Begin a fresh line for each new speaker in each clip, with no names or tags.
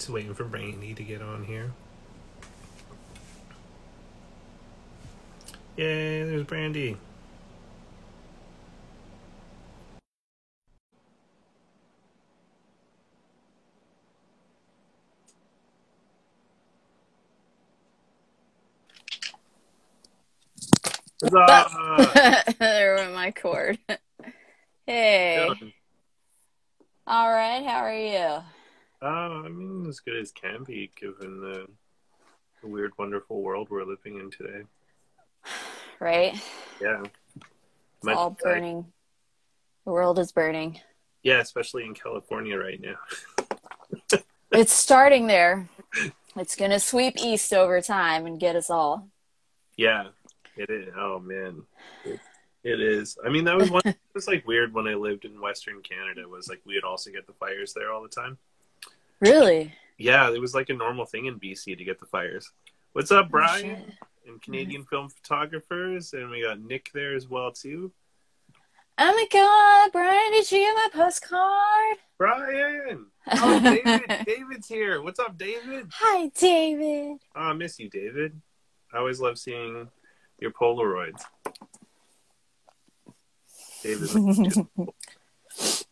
Just waiting for Brandy to get on here. Yay, there's Brandy. Huzzah!
there went my cord. hey.
Yeah.
All right, how are you?
Uh, I mean, as good as can be given the, the weird, wonderful world we're living in today.
Right?
Yeah.
It's
Much
all
like-
burning. The world is burning.
Yeah, especially in California right now.
It's starting there. It's going to sweep east over time and get us all.
Yeah, it is. Oh man, it, it is. I mean, that was one. it was like weird when I lived in Western Canada. Was like we would also get the fires there all the time.
Really?
Yeah, it was like a normal thing in BC to get the fires. What's up, oh, Brian?
Oh,
and Canadian film photographers, and we got Nick there as well too.
Oh my god, Brian, did you get my postcard?
Brian, oh David, David's here. What's up, David?
Hi, David.
Oh, I miss you, David. I always love seeing your Polaroids. David,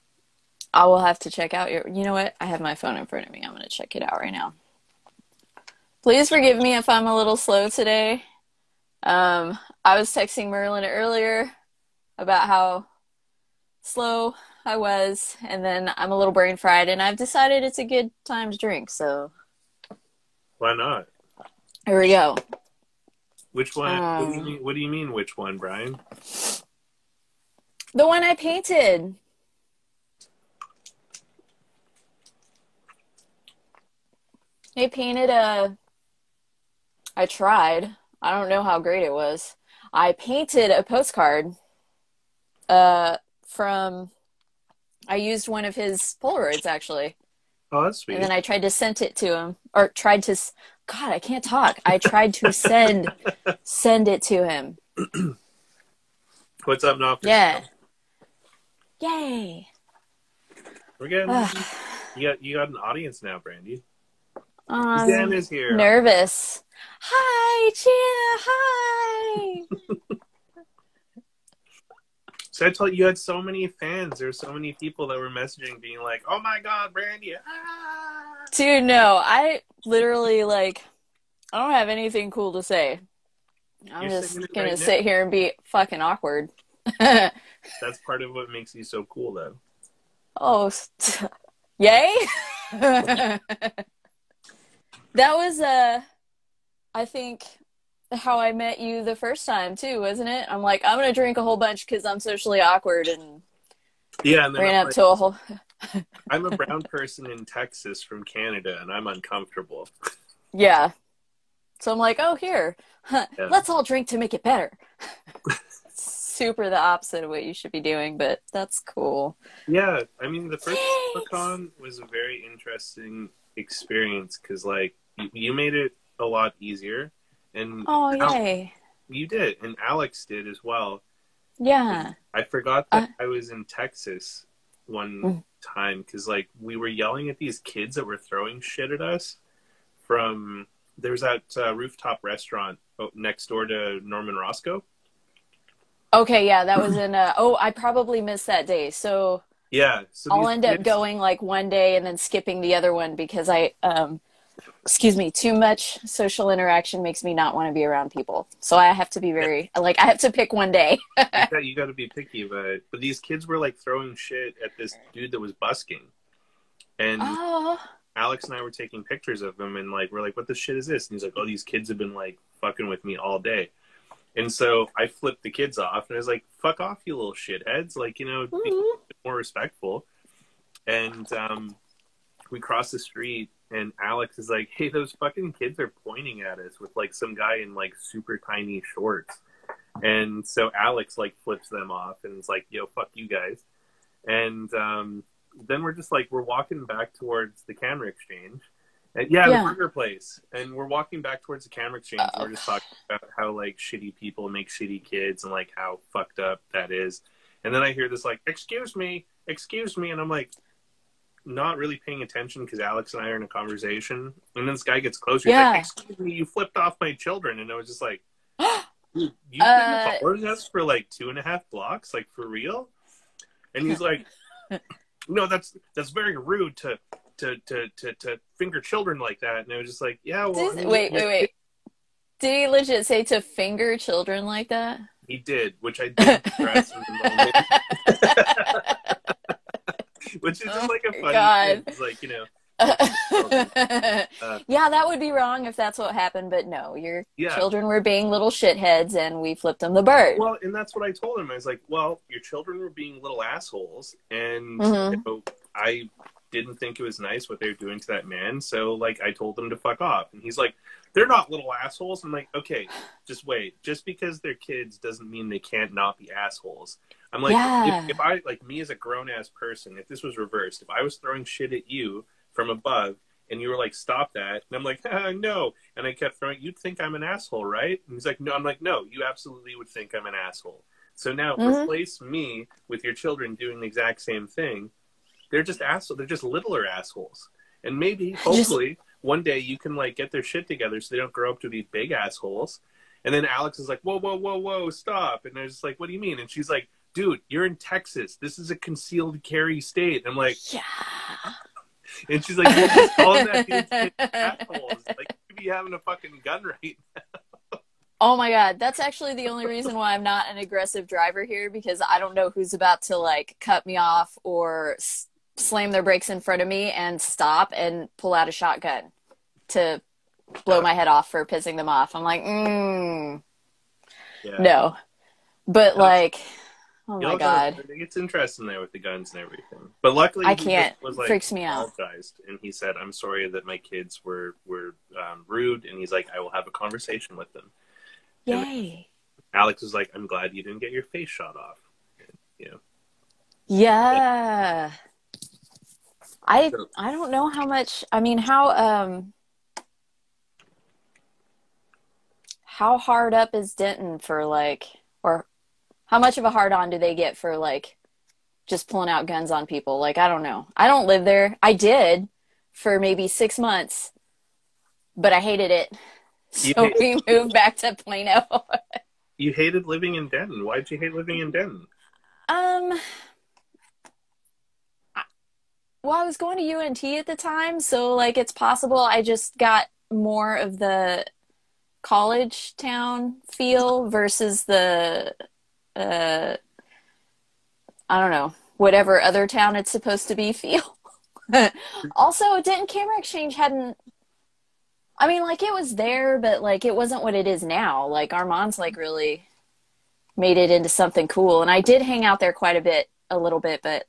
I will have to check out your. You know what? I have my phone in front of me. I'm going to check it out right now. Please forgive me if I'm a little slow today. Um, I was texting Merlin earlier about how slow I was, and then I'm a little brain fried, and I've decided it's a good time to drink. So
why not?
here we go.
Which one? what, do
Um,
mean, what do you mean? Which one, Brian?
The one I painted. I painted a. I tried. I don't know how great it was. I painted a postcard uh, from. I used one of his Polaroids actually,
Oh, that's sweet.
and then I tried to send it to him, or tried to. God, I can't talk. I tried to send send it to him.
What's up, Knopf?
Yeah. Yay.
We're getting. You got you got an audience now, Brandy.
Um,
Dan is here.
nervous. Hi, Chia. Hi.
So I told you, you had so many fans. There were so many people that were messaging, being like, "Oh my God, Brandy!" Ah!
Dude, no, I literally like I don't have anything cool to say. I'm
You're
just gonna
right now.
sit here and be fucking awkward.
That's part of what makes you so cool, though.
oh, yay! that was uh, I think how I met you the first time too, wasn't it? I'm like, I'm gonna drink a whole bunch because I'm socially awkward and
Yeah, and then
ran
I'm,
up
like,
to a whole.
I'm a brown person in Texas from Canada, and I'm uncomfortable.
Yeah. So I'm like, oh, here, huh,
Yeah.
let's all drink to make it better. Super the opposite of what you should be doing, but that's cool.
Yeah, I mean, the first con was a very interesting experience because, like, you, you made it a lot easier, and
Oh,
Al-
yay.
you did, and Alex did as well.
Yeah.
I forgot that
Uh-
I was in Texas one
Mm.
time because like we were yelling at these kids that were throwing shit at us from there's that uh, rooftop restaurant next door to Norman Roscoe.
Okay, yeah, that was in, uh, oh, I probably missed that day. So
Yeah, so
I'll end up going like one day and then skipping the other one because I, um, excuse me, too much social interaction makes me not want to be around people. So I have to be very, like, I have to pick one day.
Yeah, you got to be picky it. But these kids were like throwing shit at this dude that was busking, and
oh,
Alex and I were taking pictures of him, and like we're like, "What the shit is this?" And he's like, "Oh, these kids have been like fucking with me all day." And so I flipped the kids off, and I was like, "Fuck off, you little shitheads!" Like you know, be
Mhm.
more respectful. And um, we crossed the street, and Alex is like, "Hey, those fucking kids are pointing at us with like some guy in like super tiny shorts." And so Alex like flips them off and is like, "Yo, fuck you guys." And um, then we're just like we're walking back towards the camera exchange. And, yeah,
Yeah.
the burger place. And we're walking back towards the camera exchange. and we're just talking about how like shitty people make shitty kids and like how fucked up that is. And then I hear this like, "Excuse me, excuse me," and I'm like, not really paying attention because Alex and I are in a conversation, and then this guy gets closer. He's
Yeah.
like, "Excuse me, you flipped off my children," and I was just like, "Dude, "You've
Uh,
been following us for like two and a half blocks, like for real?" And he's like, "No, that's that's very rude to to to to, to finger children like that." And I was just like, "Yeah, well,
wait, wait, wait. Did he legit say to finger children like that?
He did, which I did in the moment, which is just like a funny
God.
thing. It's like you know,
yeah, that would be wrong if that's what happened, but no, your
yeah.
children were being little shitheads and we flipped them the bird.
Well, and that's what I told him. I was like, "Well, your children were being little assholes, and
Mhm.
you know, I didn't think it was nice what they were doing to that man. So, like, I told them to fuck off." And he's like, "They're not little assholes." I'm like, "Okay, just wait. Just because they're kids doesn't mean they can't not be assholes." I'm like,
Yeah.
if, if I like me as a grown ass person, if this was reversed, if I was throwing shit at you from above. And you were like, "Stop that!" And I'm like, ah, "No!" And I kept throwing. You'd think I'm an asshole, right? And he's like, "No." I'm like, "No, you absolutely would think I'm an asshole." So now
Mhm.
replace me with your children doing the exact same thing. They're just assholes. They're just littler assholes. And maybe, hopefully, one day you can like get their shit together so they don't grow up to be big assholes. And then Alex is like, "Whoa, whoa, whoa, whoa, stop!" And I was just like, "What do you mean?" And she's like, "Dude, you're in Texas. This is a concealed carry state." And I'm like,
yeah.
and she's like, "You're just calling that dude's assholes. Like, you could be having a fucking gun right now.
Oh my god, that's actually the only reason why I'm not an aggressive driver here because I don't know who's about to like cut me off or slam their brakes in front of me and stop and pull out a shotgun to blow my head off for pissing them off. I'm like, mm,
Yeah.
no. But like, oh my
know,
god.
it's interesting there with the guns and everything. But luckily,
I can't.
was like
Freaks me out.
and he said, "I'm sorry that my kids were were um, rude," and he's like, "I will have a conversation with them."
Yay.
Alex was like, "I'm glad you didn't get your face shot off." You know,
Yeah. I
So-
I don't know how much I mean how um how hard up is Denton for like or how much of a hard on do they get for like just pulling out guns on people? Like I don't know. I don't live there. I did for maybe 6 months. But I hated it.
You
So we moved back to Plano.
you hated living in Denton. Why'd you hate living in Denton?
Um, well, I was going to UNT at the time, so like it's possible I just got more of the college town feel versus the uh I don't know, whatever other town it's supposed to be feel. also, didn't Camera Exchange hadn't I mean, like it was there, but like it wasn't what it is now. Like Armand's like really made it into something cool. And I did hang out there quite a bit, a little bit, but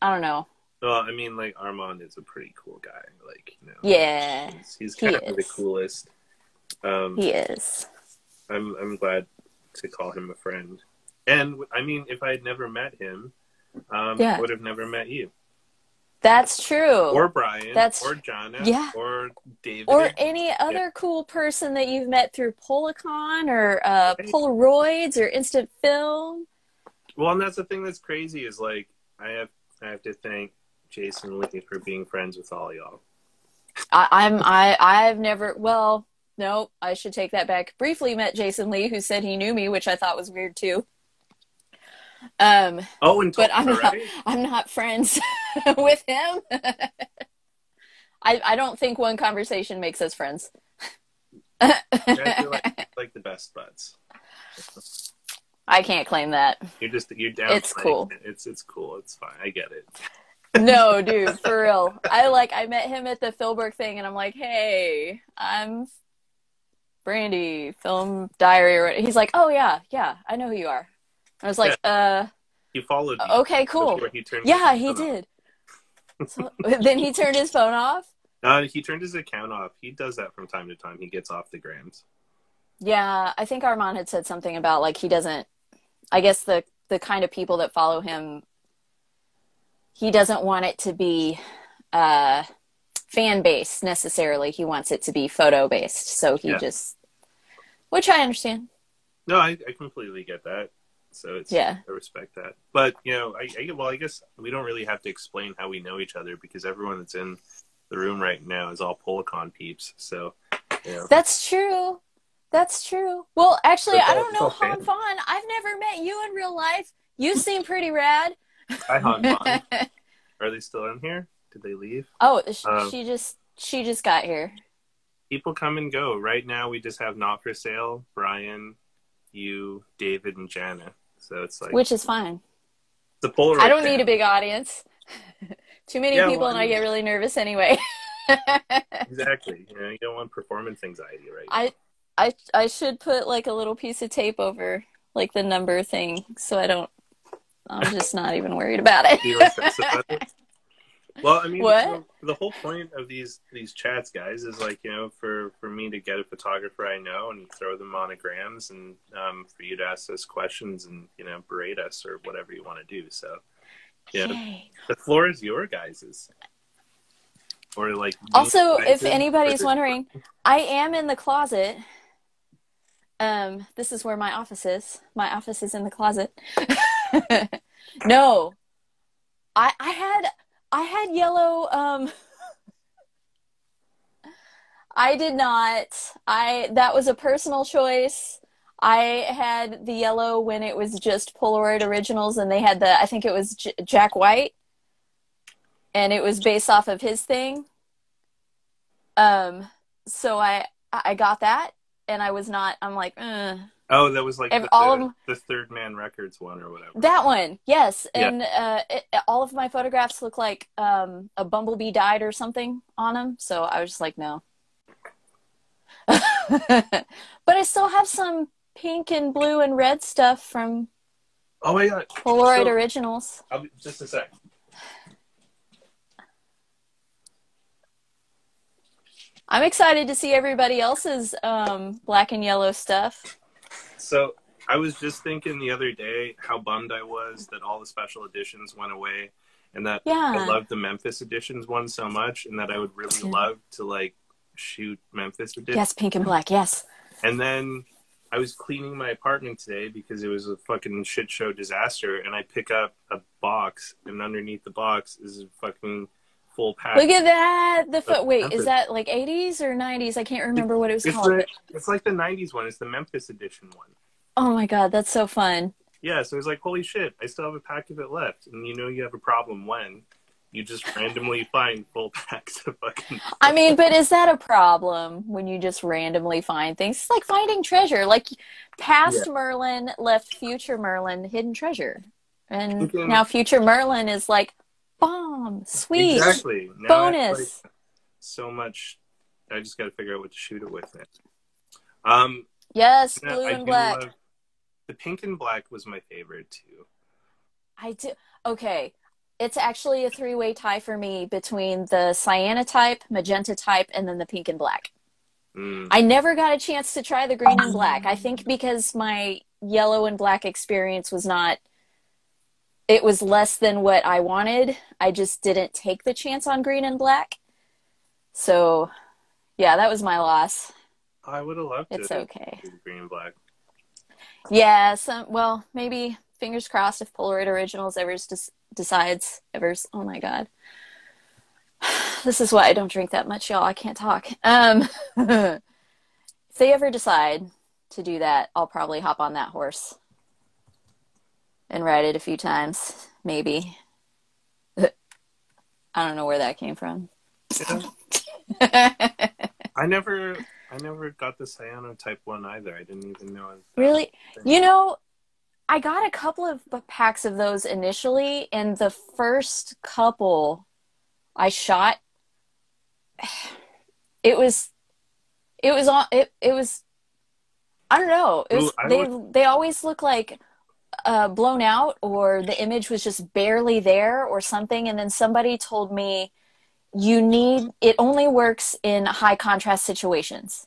I don't know.
Well, I mean, like Armand is a pretty cool guy. Like, you know,
Yeah,
he's, he's
he
kind of the coolest. Um,
he is.
I'm I'm glad to call him a friend. And I mean, if I had never met him, um,
Yeah.
I would have never met you.
That's true.
or Brian,
That's-
or Jonna,
yeah.
or David.
or any other cool person that you've met through PolaCon or uh, Polaroids or Instant Film.
well, and that's the thing that's crazy is like I have I have to thank Jason Lee for being friends with all y'all.
I, I'm I I've never well no I should take that back. Briefly met Jason Lee who said he knew me, which I thought was weird too. Um,
Oh, and
but I'm not
right?
I'm not friends with him. I I don't think one conversation makes us friends.
You guys are like, like the best buds.
I can't claim that.
You're just you're down.
It's cool.
It's it's cool. It's fine. I get it.
No, dude, for real. I like I met him at the Philbrook thing and I'm like, "Hey, I'm Brandy, Film Diary." or He's like, "Oh yeah, yeah, I know who you are." I was like, "Uh,
He followed. me
okay, cool."
He
Yeah, he did. So, then he turned his phone off.
Uh, he turned his account off. He does that from time to time. He gets off the grams.
Yeah, I think Armand had said something about like he doesn't I guess the the kind of people that follow him he doesn't want it to be uh fan based necessarily. He wants it to be photo based. So he
Yeah.
just which I understand.
No, I, I completely get that. So it's
Yeah.
I respect that. But you know, I, I well, I guess we don't really have to explain how we know each other because everyone that's in the room right now is all PolaCon peeps. So you know,
That's true. That's true. Well, actually, I don't know Han. Fan. I've never met you in real life. You seem pretty rad.
Hi Han Fan. Are they still in here? Did they leave?
oh, sh-
Um,
she just she just got here.
People come and go. Right now, we just have not for sale. Brian, you, David, and Jana. So it's like
which is fine.
the Polaroid.
I don't need a big audience. Too many
Yeah,
people,
well,
and
I
I get really nervous anyway.
Exactly. You know, you don't want performance anxiety, right?
I, I, I should put like a little piece of tape over like the number thing, so I don't. I'm just not even worried about it.
Feel obsessed about it? Well, I mean? The, the whole point of these these chats, guys, is like you know, for for me to get a photographer I know and throw them monograms, and um, for you to ask us questions and you know berate us or whatever you want to do. So, yeah, the floor is your guys's. Or like
Also, if anybody's wondering, I am in the closet. Um, this is where my office is. My office is in the closet. no, I I had I had yellow. Um, I did not. I that was a personal choice. I had the yellow when it was just Polaroid originals, and they had the I think it was J- Jack White, and it was based off of his thing. Um, so I I got that, and I was not. I'm like, uh,
Oh, that was like the,
all
the,
them-
the Third Man Records one or whatever.
that one, yes.
Yeah.
And uh, it, all of my photographs look like um a bumblebee died or something on them. So I was just like, no. but I still have some pink and blue and red stuff from
oh my god!
Polaroid
So-
originals.
I'll be, just a sec.
I'm excited to see everybody else's um, black and yellow stuff.
So I was just thinking the other day how bummed I was that all the special editions went away, and that I
Yeah.
loved the Memphis editions one so much, and that I would really
Yeah.
love to like shoot Memphis edition.
Yes, pink and black. Yes.
And then I was cleaning my apartment today because it was a fucking shit show disaster, and I pick up a box, and underneath the box is a fucking full pack.
Look at that. The foot. Wait,
Memphis-
is that like 80s or 90s? I can't remember what it was
it's,
called.
the, it's like the '90s one. It's the Memphis edition one.
Oh my god, that's so fun.
Yeah, so it's like, holy shit, I still have a pack of it left. And you know you have a problem when you just randomly find full packs of fucking.
I mean, but is that a problem when you just randomly find things? It's like finding treasure. Like past Merlin left future Merlin hidden treasure. And now future Merlin is like bomb, sweet,
Exactly. Now
bonus.
so much. I just got to figure out what to shoot it with next. Um,
yes, blue
I
and black.
love- the pink and black was my favorite too.
I do. Okay. It's actually a three way tie for me between the cyanotype, magenta type, and then the pink and black.
Mm.
I never got a chance to try the green and black. I think because my yellow and black experience was not, it was less than what I wanted. I just didn't take the chance on green and black. So, yeah, that was my loss.
I would have loved
It's
to
okay.
green and black.
Yeah, some, well, maybe fingers crossed if Polaroid Originals ever des- decides, ever, oh my God. This is why I don't drink that much, y'all. I can't talk. Um, if they ever decide to do that, I'll probably hop on that horse and ride it a few times, maybe. I don't know where that came from.
I never, I never got the cyanotype one either. I didn't even know.
Really? You know, I got a couple of packs of those initially, and the first couple I shot, it was, it was on, it, it was, I don't know. It was,
Ooh,
they, they always look like uh, blown out, or the image was just barely there, or something. And then somebody told me, you need, it only works in high contrast situations.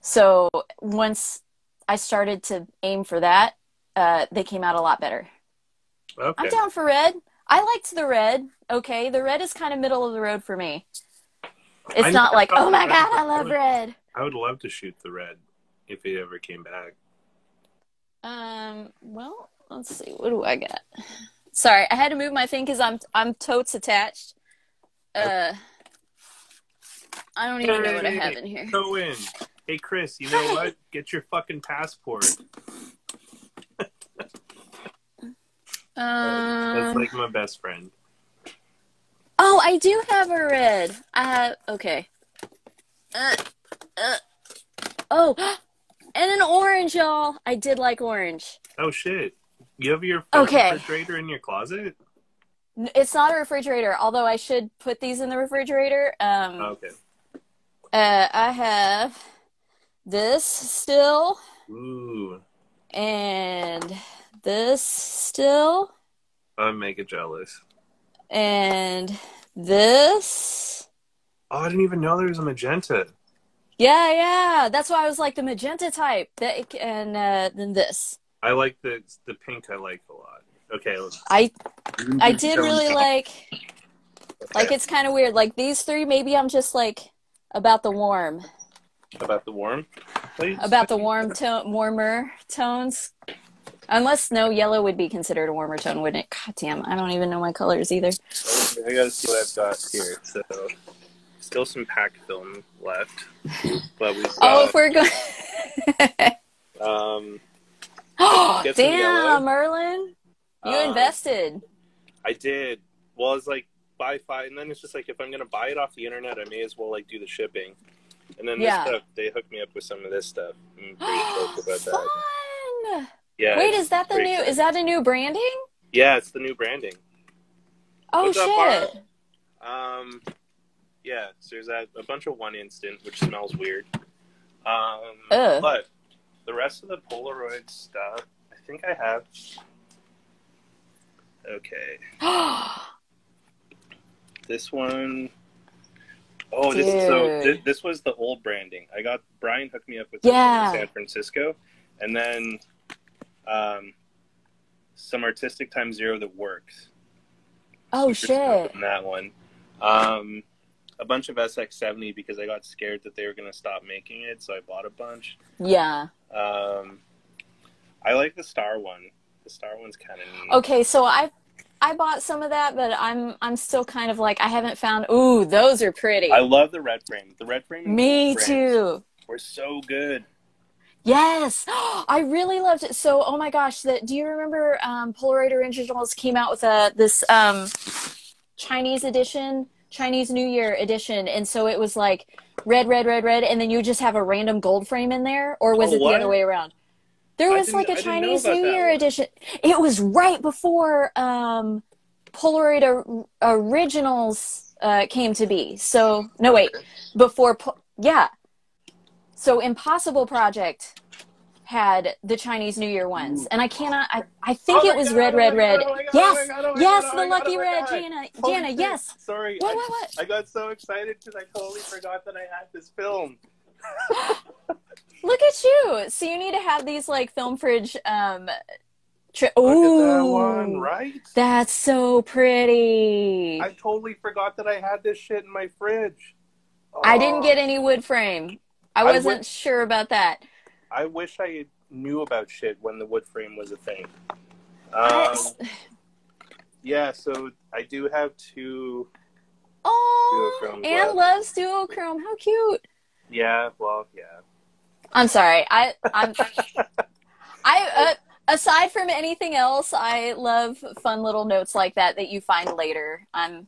So once I started to aim for that, uh, they came out a lot better.
Okay.
I'm down for red. I liked the red. Okay, the red is kind of middle of the road for me. It's
I
not like, oh my god, I love red.
I would love to shoot the red if it ever came back.
Um. Well, let's see. What do I got? Sorry, I had to move my thing because I'm I'm totes attached. Uh, I don't even know what I have in here.
Go in. Hey, Chris, you know what? Get your fucking passport.
Um, that's
like my best friend.
Oh, I do have a red. I have okay. Uh, uh, oh, and an orange, y'all. I did like orange.
Oh shit! You have your
Okay.
refrigerator in your closet?
It's not a refrigerator, although I should put these in the refrigerator. Um,
Oh, okay.
uh, I have this still,
Ooh,
and this still,
I'm mega jealous.
and this.
Oh, I didn't even know there was a magenta.
Yeah, yeah. That's why I was like the magenta type. That and uh, then this.
I like the the pink. I like a lot. Okay, let's.
I I did really like like it's kind of weird. Like these three, maybe I'm just like about the warm,
about the warm, please.
about the warm tone, warmer tones. Unless no yellow would be considered a warmer tone, wouldn't it? God damn, I don't even know my colors either.
I gotta see what I've got here. So, still some pack film left, but got.
Oh, if we're going.
um,
oh,
Get some yellow.
damn, Merlin, you
um,
invested.
I did. Well, it's like buy five, and then it's just like if I'm gonna buy it off the internet, I may as well like do the shipping. And then
Yeah.
stuff, they hooked me up with some of this stuff. I'm pretty stoked about that.
Fun.
Yeah.
Wait, is that the new?
exciting.
Is that a new branding?
Yeah, it's the new branding.
Oh
What's
shit!
Mara? Um, yeah. So there's that a bunch of one instant, which smells weird. Um,
Ugh.
but the rest of the Polaroid stuff, I think I have. Okay, this one oh this so
Dude.
this, was the old branding. I got Brian hooked me up with
Yeah.
in San Francisco, and then um, some artistic time zero that works.
oh
Super
shit!
that one. Um, a bunch of SX70 because I got scared that they were going to stop making it, so I bought a bunch.
Yeah.
Um, I like the Star one. The Star one's kind of neat.
Okay, so I I bought some of that, but I'm I'm still kind of like I haven't found. Ooh, those are pretty.
I love the red frame. The red frame.
Me too.
Were so good.
Yes, I really loved it. So, oh my gosh, that do you remember um, Polaroid Originals came out with a this um, Chinese edition, Chinese New Year edition, and so it was like red, red, red, red, and then you just have a random gold frame in there, or was
Oh,
it the other way around? There was like a Chinese New Year
one.
edition. It was right before um, Polaroid or- Originals uh, came to be. So no, wait, before po- yeah. So Impossible Project had the Chinese New Year ones, and I cannot. I, I think
Oh
it was
God,
red,
oh
red, red.
Oh God,
yes,
oh my God, my
yes,
oh
the lucky red, Jana, Jana, yes.
Sorry.
What,
I,
what, what?
I got so excited because I totally forgot that I had this film.
Look at you. So you need to have these like film fridge. Um, tri-
Look
Ooh,
at that one, right?
That's so pretty.
I totally forgot that I had this shit in my fridge.
I didn't get any wood frame. I
I
wasn't
would-
sure about that.
I wish I knew about shit when the wood frame was a thing. Um, yeah, so I do have two.
oh, Anne
left.
loves duochrome. How cute.
Yeah, well, yeah.
I'm sorry. I I'm I uh, aside from anything else, I love fun little notes like that that you find later. I'm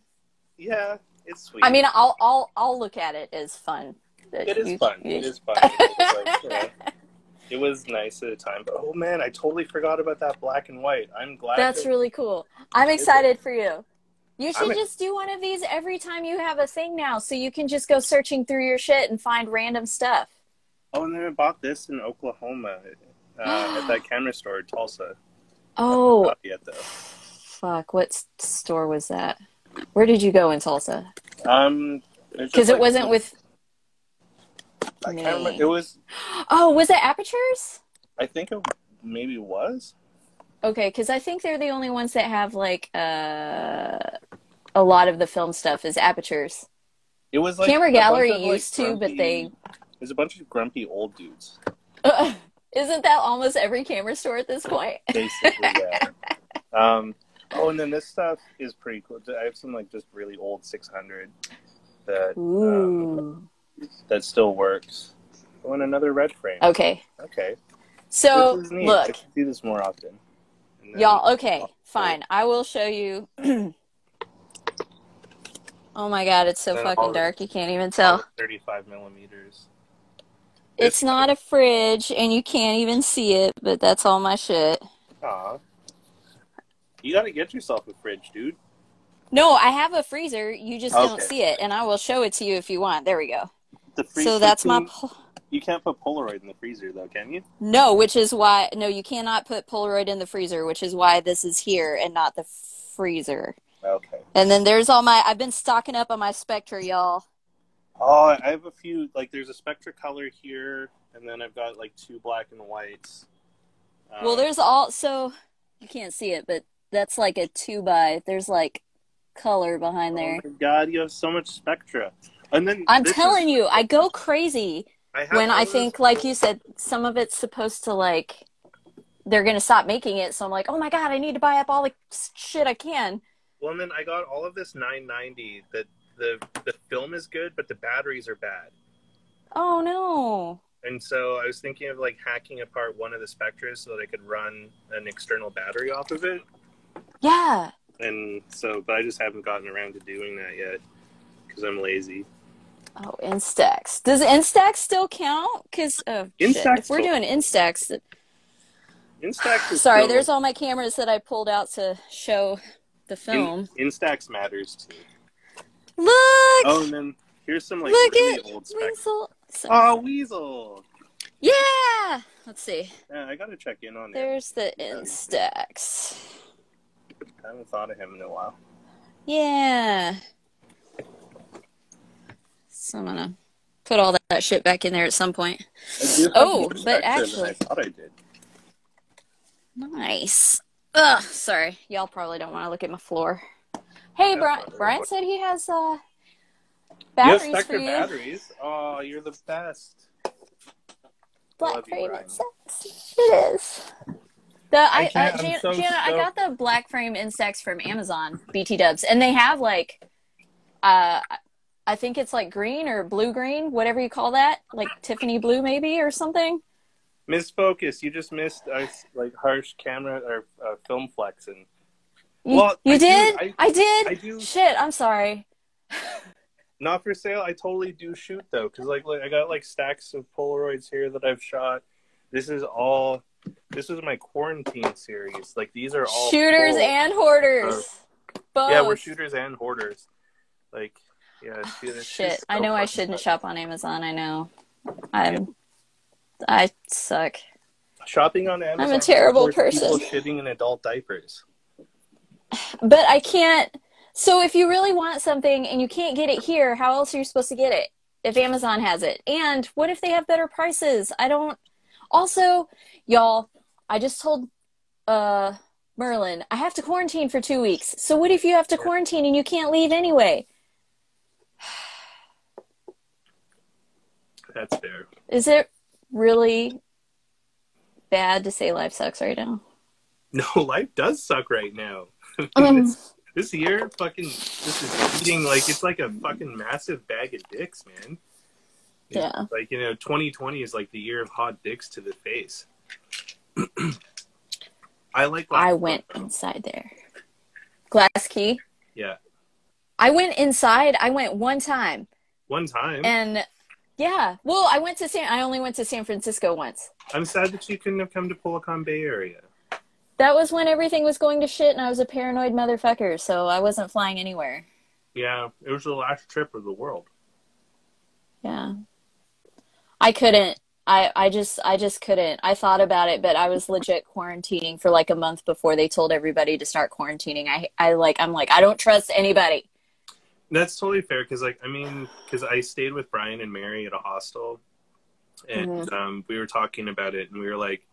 Yeah, it's sweet.
I mean, I'll I'll I'll look at it as fun.
It is
you-
fun.
you-
It is fun. It you know, it was nice at the time, but oh man, I totally forgot about that black and white. I'm glad.
That's
that-
really cool. I'm excited for you. You should
I'm
just do one of these every time you have a thing now, so you can just go searching through your shit and find random stuff.
Oh, and then I bought this in Oklahoma uh, at that camera store in Tulsa.
Oh,
yet though.
fuck! What store was that? Where did you go in Tulsa?
Um,
Because it wasn't with.
I can't remember. It was.
Oh, was it Apertures?
I think it maybe was.
Okay, because I think they're the only ones that have like uh, a lot of the film stuff is Apertures.
It was like
Camera Gallery
of, like,
used to, but they-
There's a bunch of grumpy old dudes.
Isn't that almost every camera store at this point?
basically. Yeah. um, oh, and then this stuff is pretty cool. I have some like just really old 600 that um,
Ooh.
That still works. Oh, and another red frame.
Okay.
Okay.
So
this is neat. I
look,
do this more often.
Y'all. Okay, fine. I will show you. oh my god, it's so fucking dark. You can't even tell.
35 millimeters.
It's not a fridge, and you can't even see it. But that's all my shit.
Aw. You gotta get yourself a fridge, dude.
No, I have a freezer. You just don't see it, and I will show it to you if you want. There we go.
The freeze-
So that's my.
you- You can't put Polaroid in the freezer, though, can you?
No, which is why no, you cannot put Polaroid in the freezer, which is why this is here and not the freezer.
Okay.
And then there's all my I've been stocking up on my Spectra, y'all.
Oh, I have a few. Like, there's a Spectra color here, and then I've got like two black and whites. Um,
Well, there's also you can't see it, but that's like a two by. There's like color behind there.
Oh my god, you have so much Spectra. And then
I'm telling
is-
you, I go crazy
I
when I
those-
think, like you said, some of it's supposed to like they're gonna stop making it. So I'm like, oh my god, I need to buy up all the shit I can.
Well, and then I got all of this 990. That the the film is good, but the batteries are bad.
Oh no.
And so I was thinking of like hacking apart one of the Spectras so that I could run an external battery off of it.
Yeah.
And so, but I just haven't gotten around to doing that yet because I'm lazy.
Oh, Instax. Does Instax still count? Because oh, if we're doing Instax,
Instax is
sorry,
still-
there's all my cameras that I pulled out to show the film.
In, Instax matters too.
Look,
Oh, and then here's some like
look
really
at
old Spectra.
Weasel. So-
Oh, Weasel.
yeah. Let's see.
Yeah, I gotta check in on it.
There's the Instax.
I haven't thought of him in a while.
Yeah. So I'm gonna put all that, that shit back in there at some point.
I do have
Oh, but actually-
I thought I did.
Nice. Ugh, sorry. Y'all probably don't want to look at my floor. Hey, Brian. Brian said he has uh batteries for you.
batteries. Oh, you're the best.
Black
love
frame
Brian.
Instax. It is. The I,
I
uh, Jan-
so
Jana, I got the black frame Instax from Amazon, BT Dubs, and they have like, uh, I think it's like green or blue green, whatever you call that, like Tiffany blue maybe or something.
Misfocus. You just missed us like harsh camera or uh, film flexing.
You,
Well,
you
I do-
did?
I-
I did.
I do.
Shit, I'm sorry.
Not for sale. I totally do shoot though, because like, like I got like stacks of Polaroids here that I've shot. This is all. This is my quarantine series. Like these are all
Shooters and hoarders. Both.
yeah, we're shooters and hoarders. Like yeah, it's
Shit, I know I shouldn't shop on Amazon. I know. I'm. I suck.
Shopping on Amazon.
I'm a terrible person.
shitting in adult diapers.
But I can't. So if you really want something and you can't get it here, how else are you supposed to get it? If Amazon has it, and what if they have better prices? I don't. Also, y'all, I just told uh Merlin I have to quarantine for two weeks. So what if you have to quarantine and you can't leave anyway?
That's fair.
Is it really bad to say life sucks right now?
No, life does suck right now.
Um,
this, this year, fucking, this is eating like it's like a fucking massive bag of dicks, man. It's
Yeah.
Like you know, 2020 is like the year of hot dicks to the face. I like.
I went inside there. Glass key.
Yeah,
I went inside. I went one time.
one time.
And yeah, well, I went to San. I only went to San Francisco once.
I'm sad that you couldn't have come to PolaCon Bay Area.
That was when everything was going to shit, and I was a paranoid motherfucker, so I wasn't flying anywhere.
Yeah, it was the last trip of the world.
Yeah, I couldn't. I I just I just couldn't. I thought about it, but I was legit quarantining for like a month before they told everybody to start quarantining. I I like I'm like I don't trust anybody.
That's totally fair because, like, I mean, because I stayed with Brian and Mary at a hostel, and um, we were talking about it, and we were like,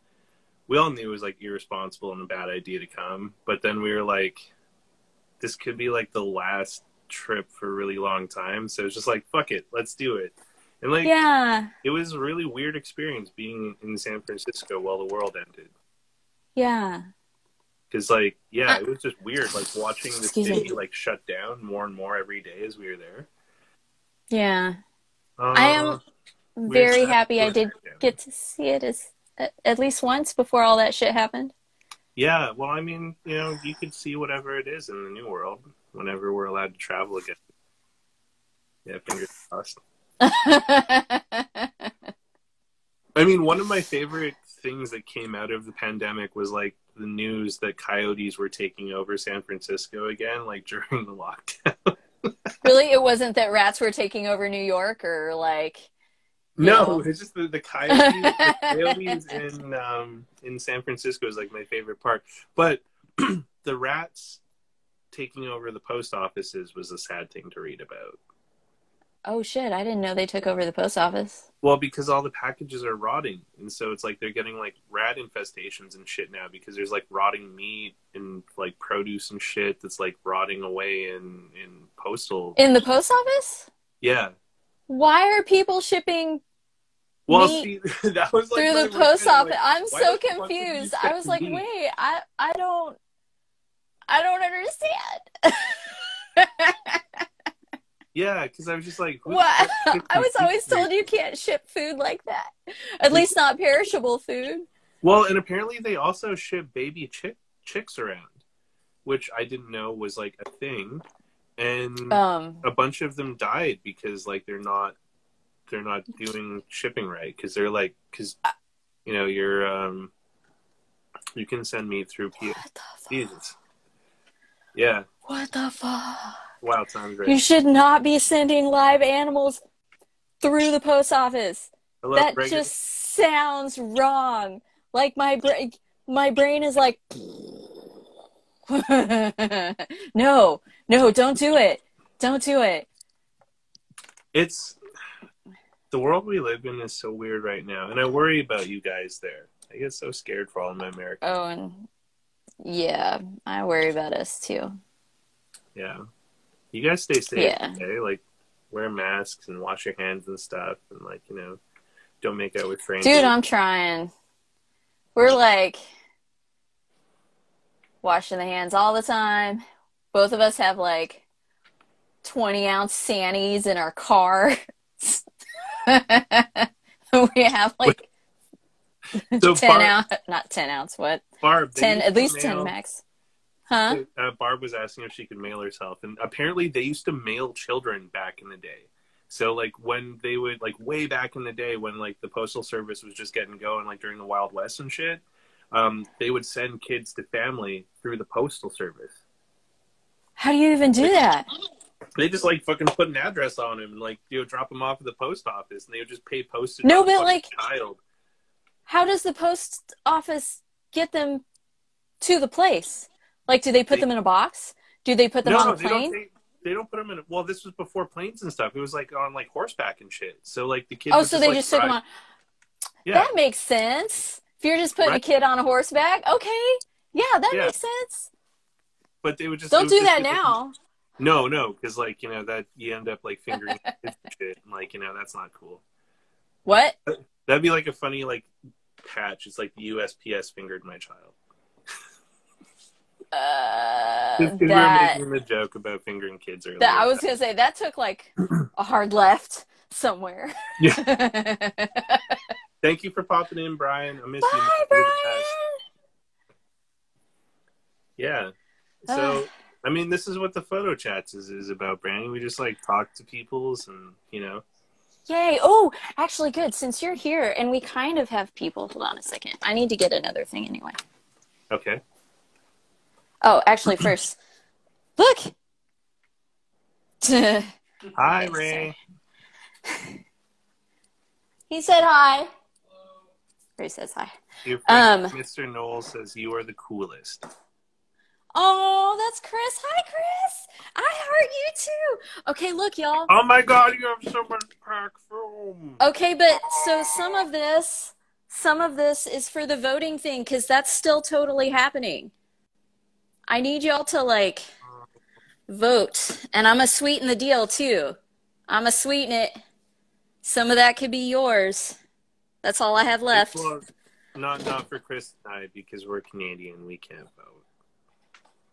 we all knew it was like irresponsible and a bad idea to come, but then we were like, this could be like the last trip for a really long time, so it's just like, fuck it, let's do it. And like,
Yeah.
it was a really weird experience being in San Francisco while the world ended.
Yeah.
Because like, yeah, it was just weird, like watching the
Excuse
city
me.
like shut down more and more every day as we were there.
Yeah.
Uh,
I am very happy I did
down.
get to see it as at, at least once before all that shit happened.
Yeah, well, I mean, you know, you could see whatever it is in the new world whenever we're allowed to travel again. Yeah, fingers crossed. I mean, one of my favorite things that came out of the pandemic was like the news that coyotes were taking over San Francisco again, like during the lockdown.
really, it wasn't that rats were taking over New York or like.
No,
Yeah.
it's just the, the coyotes. the coyotes in um, in San Francisco is like my favorite part. But the rats taking over the post offices was a sad thing to read about.
Oh shit! I didn't know they took over the post office.
Well, because all the packages are rotting, and so it's like they're getting like rat infestations and shit now because there's like rotting meat and like produce and shit that's like rotting away in in postal.
In the post office?
yeah.
Why are people shipping
Well,
Meat
see, that was like
through the post office?
like,
I'm so
the fuck would you
confused. I was like,
meat?
wait, I I don't I don't understand.
Yeah, because I was just like,
what? I was always told you can't ship food like that. At least not perishable food.
Well, and apparently they also ship baby chick chicks around, which I didn't know was like a thing, and
Um
a bunch of them died because like they're not they're not doing shipping right because they're like because you know you're um you can send meat through P-
what the fuck?
Jesus. Yeah,
What the fuck?
Wow, it sounds great.
You should not be sending live animals through the post office.
Hello,
that
Reagan.
just sounds wrong. Like my brain, my brain is like, no, no, don't do it, don't do it.
It's the world we live in is so weird right now, and I worry about you guys there. I get so scared for all of my Americans.
Oh, and yeah, I worry about us too.
Yeah. You guys stay safe,
Yeah.
okay? Like, wear masks and wash your hands and stuff, and like, you know, don't make out with strangers.
Dude, I'm trying. We're like washing the hands all the time. Both of us have like 20 ounce sannies in our car. we have like
so
10 ounce, not 10 ounce, what?
Barb,
10, at least 10 max. Huh?
Uh, Barb was asking if she could mail herself, and apparently they used to mail children back in the day. So like when they would like way back in the day when like the postal service was just getting going, like during the Wild West and shit, um, they would send kids to family through the postal service.
How do you even do that?
They just like fucking put an address on him and like you know drop him off at the post office, and they would just pay postage.
No, but, like-
child.
How does the post office get them to the place? Like, do they put
They-
them in a box? Do they put them
no,
on a
they
plane?
don't. They, they don't put them in. A, well, this was before planes and stuff. It was like on like horseback and shit. So like the kids.
Oh, so they
like,
just took them on.
Yeah,
That makes sense. If you're just putting
Right.
a kid on a horseback, okay. Yeah, that
Yeah.
makes sense.
but they would just
Don't do
just
that now.
No, no, because like you know that you end up like fingering shit, and like you know that's not cool.
What?
That'd be like a funny like patch. It's like the USPS fingered my child.
Uh,
'cause we were
that,
making the joke about fingering kids earlier.
that I was gonna say that took like a hard left somewhere.
Yeah. Thank you for popping in, Brian. I miss you.
Bye,
You're
Brian.
Yeah. So, I mean, this is what the photo chats is, is about, Brandon. We just like talk to peoples and, you know,
Yay! Oh, actually, good. Since you're here and we kind of have people. Hold on a second. I need to get another thing anyway.
okay.
Oh, actually, first, look.
Hi, Ray.
he said hi. Ray says hi.
Your friend,
Um,
Mr. Knoll says you are the coolest.
Oh, that's Chris. Hi, Chris. I heart you too. Okay, look, y'all.
Oh my god, you have so much pack film.
Okay, but so some of this, some of this is for the voting thing because that's still totally happening. I need y'all to like vote, and I'm gonna sweeten the deal too. I'm gonna sweeten it. Some of that could be yours. That's all I have left.
Well, not not for Chris and I because we're Canadian. We can't vote.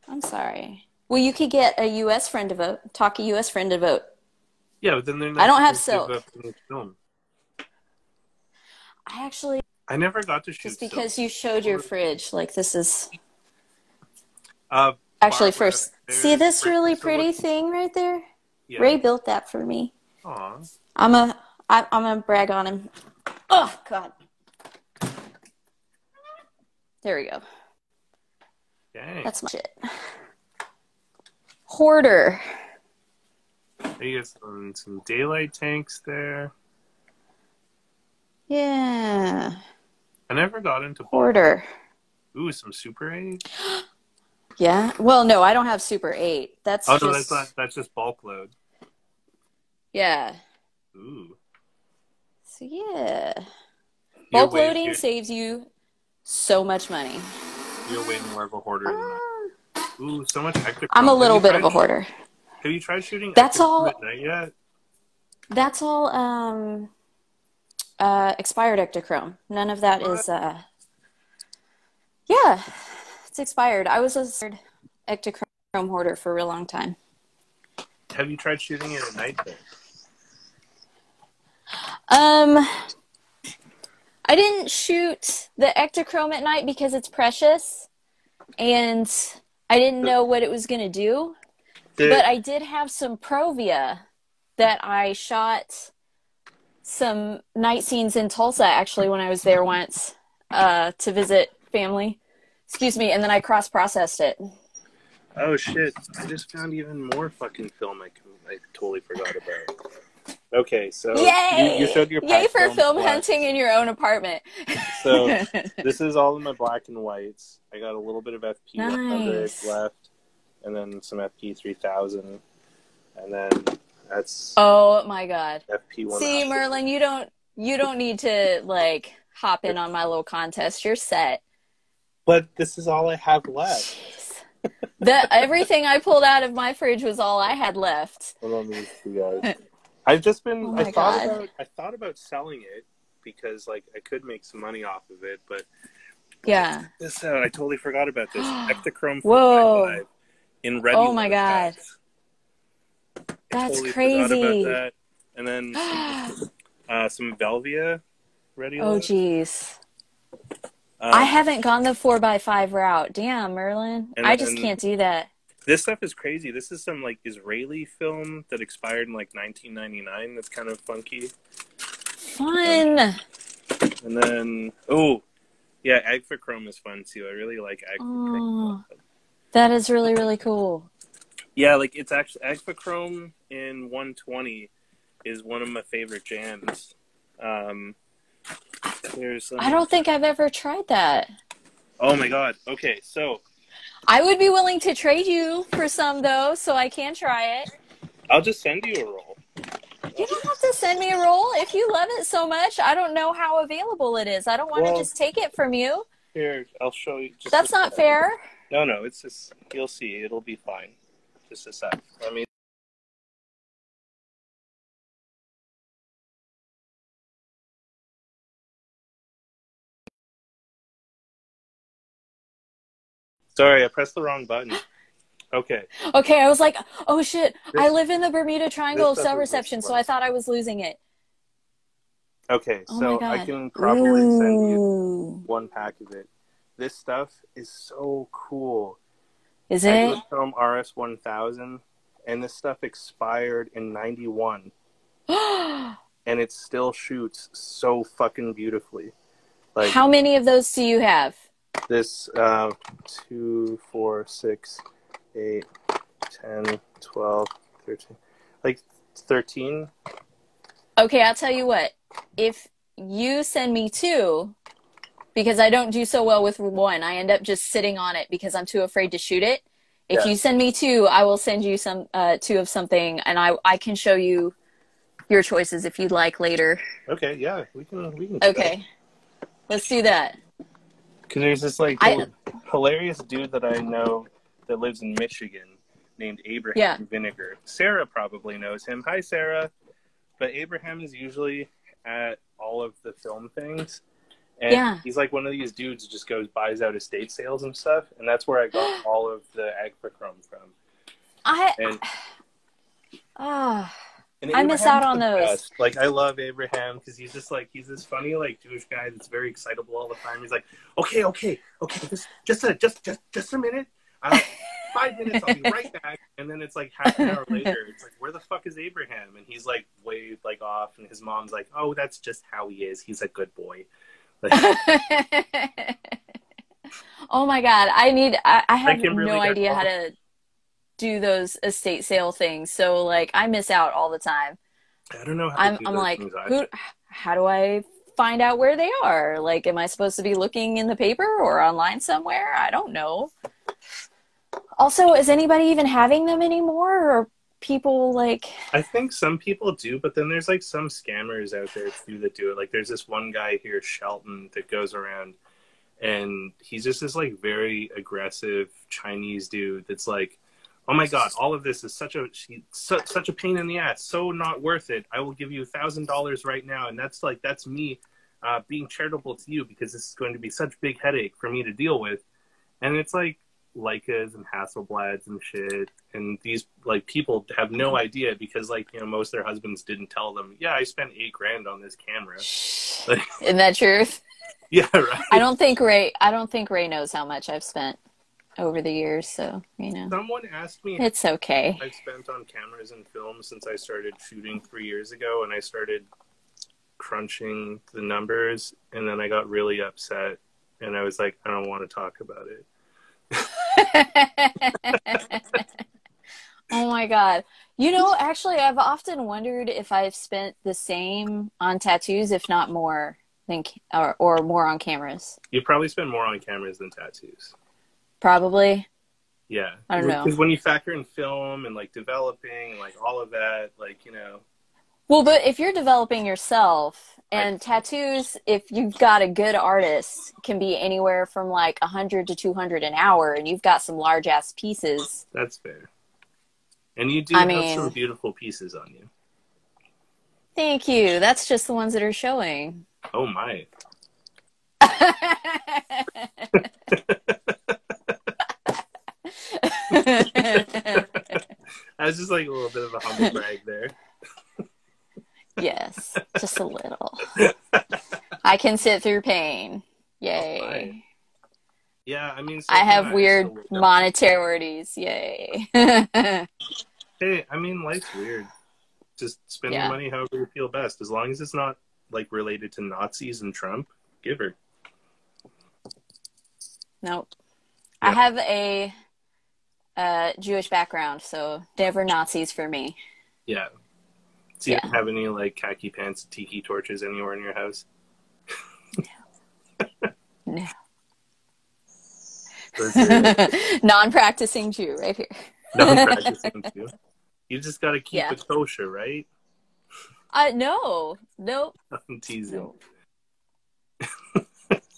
I'm sorry. Well, you could get a U.S. friend to vote. Talk a U.S. friend to vote.
Yeah, but then they're not.
I don't have silk.
vote for the film.
I actually
I never got to shoot.
just because
silk.
you showed your fridge, like this is
Uh,
actually
Barbara,
first. See this really pretty thing right there?
yeah.
Ray built that for me.
Aw.
I'm a I, I'm gonna brag on him. Oh God. There we go.
Dang.
That's my shit. Hoarder.
You got some, some daylight tanks there.
Yeah.
I never got into
Hoarder.
Ooh, some Super 8.
Yeah. Well, no, I don't have Super 8. That's
Oh
just
no, that's not. That's just bulk load.
Yeah.
Ooh.
So yeah.
You're
Bulk loading saves you so much money.
You're way more of a hoarder than I. Ooh, so much Ektachrome.
I'm a little bit of a hoarder.
Have you tried shooting?
That's all-
At yet?
That's all um uh expired ektachrome. None of that is uh Yeah. It's expired. I was a ektachrome hoarder for a real long time.
Have you tried shooting it at night?
Um I didn't shoot the ektachrome at night because it's precious and I didn't know what it was going to do. But I did have some Provia that I shot some night scenes in Tulsa actually when I was there once uh, to visit family. Excuse me, and then I cross processed it.
oh shit! I just found even more fucking film. I I totally forgot about. Okay, so
Yay!
You, you showed your
Yay for film
black.
hunting in your own apartment.
So this is all in my black and whites. I got a little bit of FP 100
Nice.
left, and then some FP 3000, and then that's
oh my god.
FP 100.
See, Merlin, you don't you don't need to like hop in on my little contest. You're set.
But this is all I have left.
Jeez. The everything I pulled out of my fridge was all I had left.
Hold on, these two guys. I've just been.
Oh
I
my
thought
God.
about. I thought about selling it because like I could make some money off of it, but
Yeah.
this out. I totally forgot about this. Ektachrome
Whoa.
in red.
Oh my God. That's
totally
crazy.
That. And then some, uh, some Velvia ready.
Oh jeez.
Um,
I haven't gone the four x five route. Damn, Merlin.
And-
I just can't do that.
This stuff is crazy. This is some like Israeli film that expired in like 1999. That's kind of funky.
Fun.
And then oh, yeah, Agfachrome is fun too. I really like Agfachrome.
Oh, that is really, really cool.
Yeah, like it's actually Agfachrome in 120 is one of my favorite jams. Um, there's
I don't think I've ever tried that.
Oh my god. Okay, so
I would be willing to trade you for some though, so I can try it.
I'll just send you a roll.
You don't have to send me a roll if you love it so much. I don't know how available it is. I don't want to
Well-
just take it from you.
Here, I'll show you. Just
That's not fair.
No, no, it's just you'll see. It'll be fine. Just a sec. Let me. Sorry, I pressed the wrong button. Okay.
Okay, I was like, oh shit, I live in the Bermuda Triangle of cell reception, so I thought I was losing it.
Okay,
Oh
so I can probably send you one pack of it. This stuff is so cool.
Is it?
Film RS 1000, and this stuff expired in 91, and it still shoots so fucking beautifully. Like
How many of those do you have?
This uh, 2, 4, 6, 8, 10, 12, 13. Like 13?
Okay, I'll tell you what. If you send me two, because I don't do so well with one, I end up just sitting on it because I'm too afraid to shoot it. If
Yeah.
you send me two, I will send you some uh, two of something, and I I can show you your choices if you'd like later.
Okay, yeah, we can. We can
Okay, let's do that.
Because there's this like
I-
hilarious dude that I know that lives in Michigan named Abraham
Yeah.
Vinegar. Sarah probably knows him. Hi, Sarah. but Abraham is usually at all of the film things. And
Yeah.
he's like one of these dudes who just goes buys out estate sales and stuff, and that's where I got all of the Agfachrome from.
I
And,
ah
and
I miss out on those.
best. Like I love Abraham because he's just like he's this funny like Jewish guy that's very excitable all the time. He's like, okay, okay, okay, just just a just just just a minute. Uh, five minutes, I'll be right back. And then it's like half an hour later. It's like, where the fuck is Abraham? And he's like way like off, and his mom's like, oh, that's just how he is. He's a good boy. Like,
oh my god, I need. I, I have no idea how to do those estate sale things. So like, I miss out all the time.
I don't know how
I'm
do
I'm like, who? How do I find out where they are? Like, am I supposed to be looking in the paper or online somewhere? I don't know. Also, is anybody even having them anymore, or people like?
I think some people do, but then there's like some scammers out there too that do it. Like there's this one guy here, Shelton, that goes around and he's just this like very aggressive Chinese dude that's like, "Oh my god, all of this is such a she, su- such a pain in the ass, so not worth it. I will give you a thousand dollars right now." And that's like that's me uh, being charitable to you because this is going to be such a big headache for me to deal with. And it's like Leicas and Hasselblads and shit, and these like people have no idea because like you know most of their husbands didn't tell them. Yeah, I spent eight grand on this camera. Like,
Isn't that truth?
yeah, right.
I don't think Ray. I don't think Ray knows how much I've spent over the years. So you know,
Someone asked me
it's okay.
I've spent on cameras and films since I started shooting three years ago, and I started crunching the numbers, and then I got really upset, and I was like, I don't want to talk about it.
oh my god. You know, actually, I've often wondered if I've spent the same on tattoos, if not more, than or, or more on cameras.
You probably spend more on cameras than tattoos.
Probably.
Yeah,
I don't know.
Because when you factor in film and like developing, and, like all of that, like you know,
Well, but if you're developing yourself and tattoos, if you've got a good artist, can be anywhere from like 100 to 200 an hour, and you've got some large ass pieces.
that's fair. And you do
I
have
mean-
some beautiful pieces on you.
Thank you. That's just the ones that are showing.
Oh my! I was just like a little bit of a humble brag there.
yes, just a little. I can sit through pain. Yay.
Yeah, I mean, so
I have
can
weird
so-
monetarities. Yay.
Hey, I mean, life's weird. Just spend
Yeah.
your money however you feel best, as long as it's not like related to Nazis and Trump. Give her.
nope. I have a uh, Jewish background, so never Nazis for me.
Yeah. So you
Yeah.
have any like khaki pants, tiki torches anywhere in your house?
No.
Are
Non-practicing Jew, right here.
non-practicing too. You just got to keep
Yeah.
it kosher, right?
Uh, no, nope.
I'm teasing.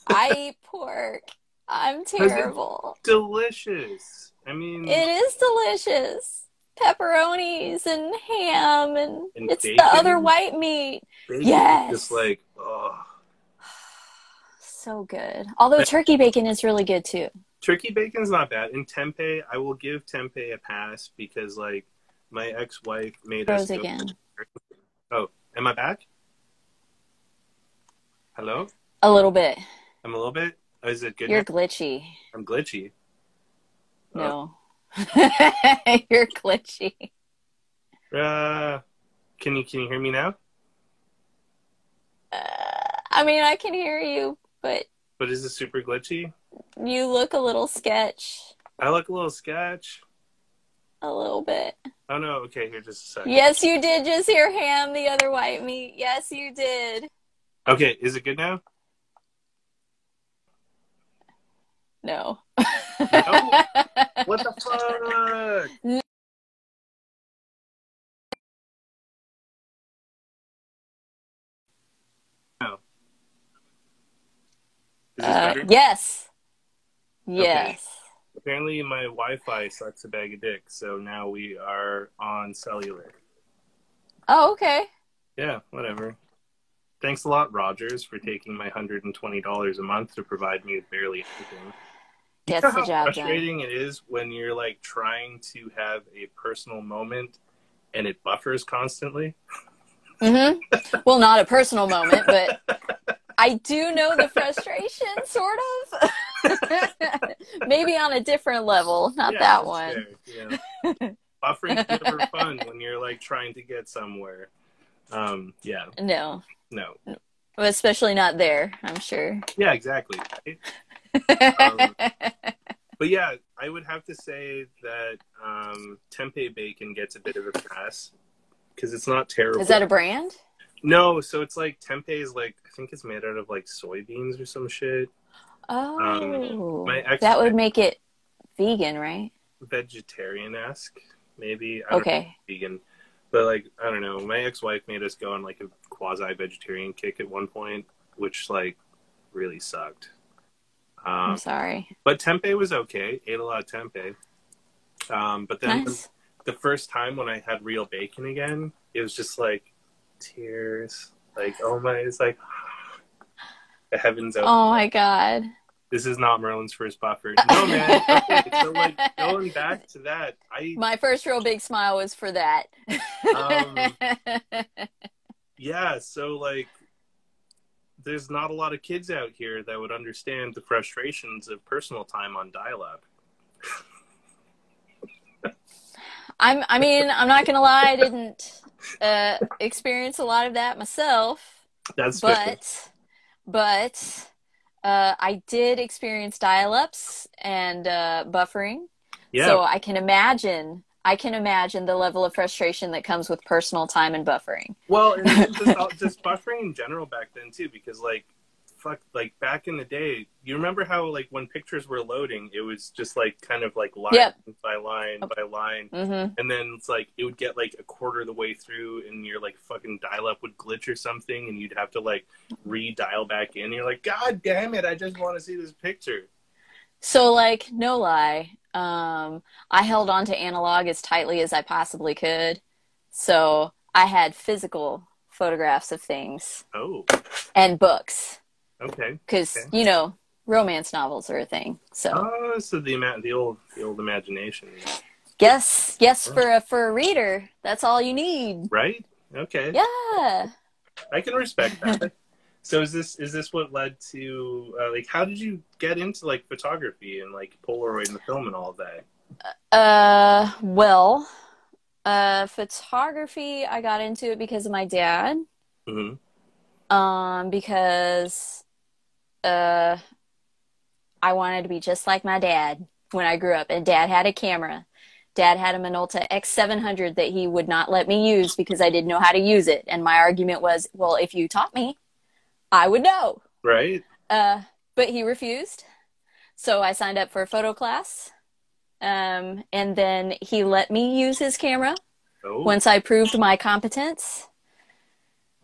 I eat pork. I'm terrible.
Delicious. I mean,
It is delicious. Pepperonis and ham and,
And
it's
bacon.
the other white meat.
bacon
yes.
Just like, oh.
So good. Although turkey bacon is really good too.
Turkey bacon's not bad. In tempeh, I will give tempeh a pass because, like, my ex-wife made us.
Froze
go-
again.
Oh, am I back? Hello?
A little bit.
I'm a little bit. Oh, is it good?
You're
now?
glitchy.
I'm glitchy.
No. You're glitchy.
Uh, can you can you hear me now?
Uh, I mean, I can hear you, but
But is it super glitchy?
you look a little sketch.
I look a little sketch.
A little bit.
Oh no. Okay, here, just a second.
Yes, you did just hear ham, the other white meat. Yes, you did.
Okay, is it good now?
No.
What the fuck? No.
Uh,
better?
yes. Yes.
Apparently, my Wi-Fi sucks a bag of dicks, so now we are on cellular.
Oh, okay.
Yeah, whatever. Thanks a lot, Rogers, for taking my hundred and twenty dollars a month to provide me with barely anything. You
Gets
know
the
how
job done.
frustrating it is when you're like trying to have a personal moment and it buffers constantly.
hmm Well, not a personal moment, but I do know the frustration, sort of. Maybe on a different level, not
Yeah,
that one.
fair, Yeah. Buffering's never fun when you're like trying to get somewhere. Um, yeah,
No,
no,
especially not there. I'm sure.
yeah, exactly. right? Um, But yeah, I would have to say that um, tempeh bacon gets a bit of a pass because it's not terrible.
Is that a brand?
no? So it's like tempeh is like I think it's made out of like soybeans or some shit.
Oh,
my ex-
that would make it vegan, right?
Vegetarian esque, maybe. I don't
Okay.
know, vegan, but like I don't know. My ex-wife made us go on like a quasi-vegetarian kick at one point, which like really sucked. Um,
I'm sorry.
but tempeh was okay. Ate a lot of tempeh. Um, but then
Nice.
the first time when I had real bacon again, it was just like tears. Like, oh my, it's like the heavens open.
Oh my god.
This is not Merlin's first buffer. No, man. Okay, so, like, going back to that, I,
My first real big smile was for that.
Um, yeah, so like, there's not a lot of kids out here that would understand the frustrations of personal time on dial up.
I'm. I mean, I'm not gonna lie. I didn't uh, experience a lot of that myself,
That's fair.
but but uh, I did experience dial-ups and uh, buffering.
yeah.
So I can imagine. I can imagine the level of frustration that comes with personal time and buffering.
Well, and just, just buffering in general back then too, because like, fuck, like back in the day, you remember how like when pictures were loading, it was just like kind of like line
Yep.
by line by line,
hmm
and then it's like it would get like a quarter of the way through, and your like fucking dial up would glitch or something, and you'd have to like re-dial back in. You're like, God damn it, I just want to see this picture.
So, like, no lie, um, I held on to analog as tightly as I possibly could. So I had physical photographs of things
Oh,
and books
okay.
because
Okay.
you know romance novels are a thing. So
Oh, so the the old the old imagination,
yes, yes, for a for a reader, that's all you need.
right? Okay.
Yeah.
I can respect that. so is this is this what led to uh, like how did you get into like photography and like Polaroid and the film and all of that?
Uh, well, uh, photography. I got into it because of my dad.
hmm
Um, because uh, I wanted to be just like my dad when I grew up, and dad had a camera. Dad had a Minolta X700 that he would not let me use because I didn't know how to use it. And my argument was, well, if you taught me, I would know.
Right?
Uh, but he refused. So I signed up for a photo class. Um, and then he let me use his camera
Oh,
once I proved my competence.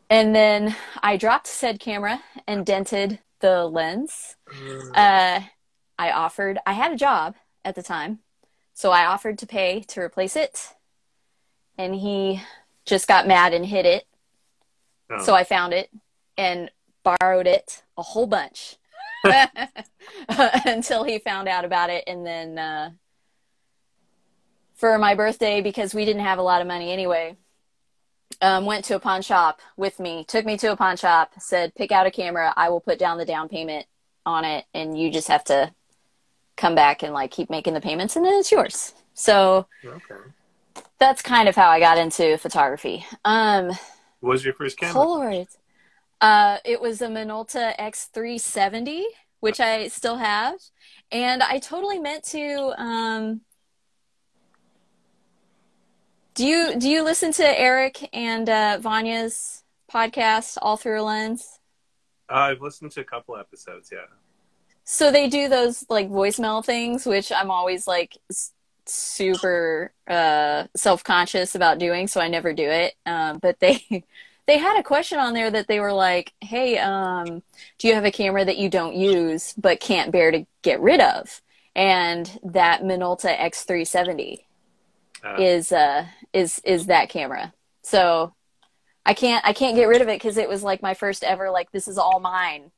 And then I dropped said camera and dented the lens.
uh,
Uh, I offered, I had a job at the time, so I offered to pay to replace it. And he just got mad and hid it.
oh.
So I found it and borrowed it a whole bunch until he found out about it. And then uh, for my birthday, because we didn't have a lot of money anyway, um, went to a pawn shop with me, took me to a pawn shop, said, pick out a camera. I will put down the down payment on it. And you just have to come back and like keep making the payments and then it's yours. So
okay.
that's kind of how I got into photography. Um,
What was your first camera?
Polaroids. Uh, it was a Minolta X370, which I still have, and I totally meant to. Um, do you do you listen to Eric and uh, Vanya's podcast, All Through a Lens?
Uh, I've listened to a couple episodes. Yeah.
So they do those like voicemail things, which I'm always like s- super uh, self conscious about doing, so I never do it. Um, but they they had a question on there that they were like, "Hey, um, do you have a camera that you don't use but can't bear to get rid of?" And that Minolta X370
Uh,
is uh is is that camera. So I can't I can't get rid of it because it was like my first ever like this is all mine.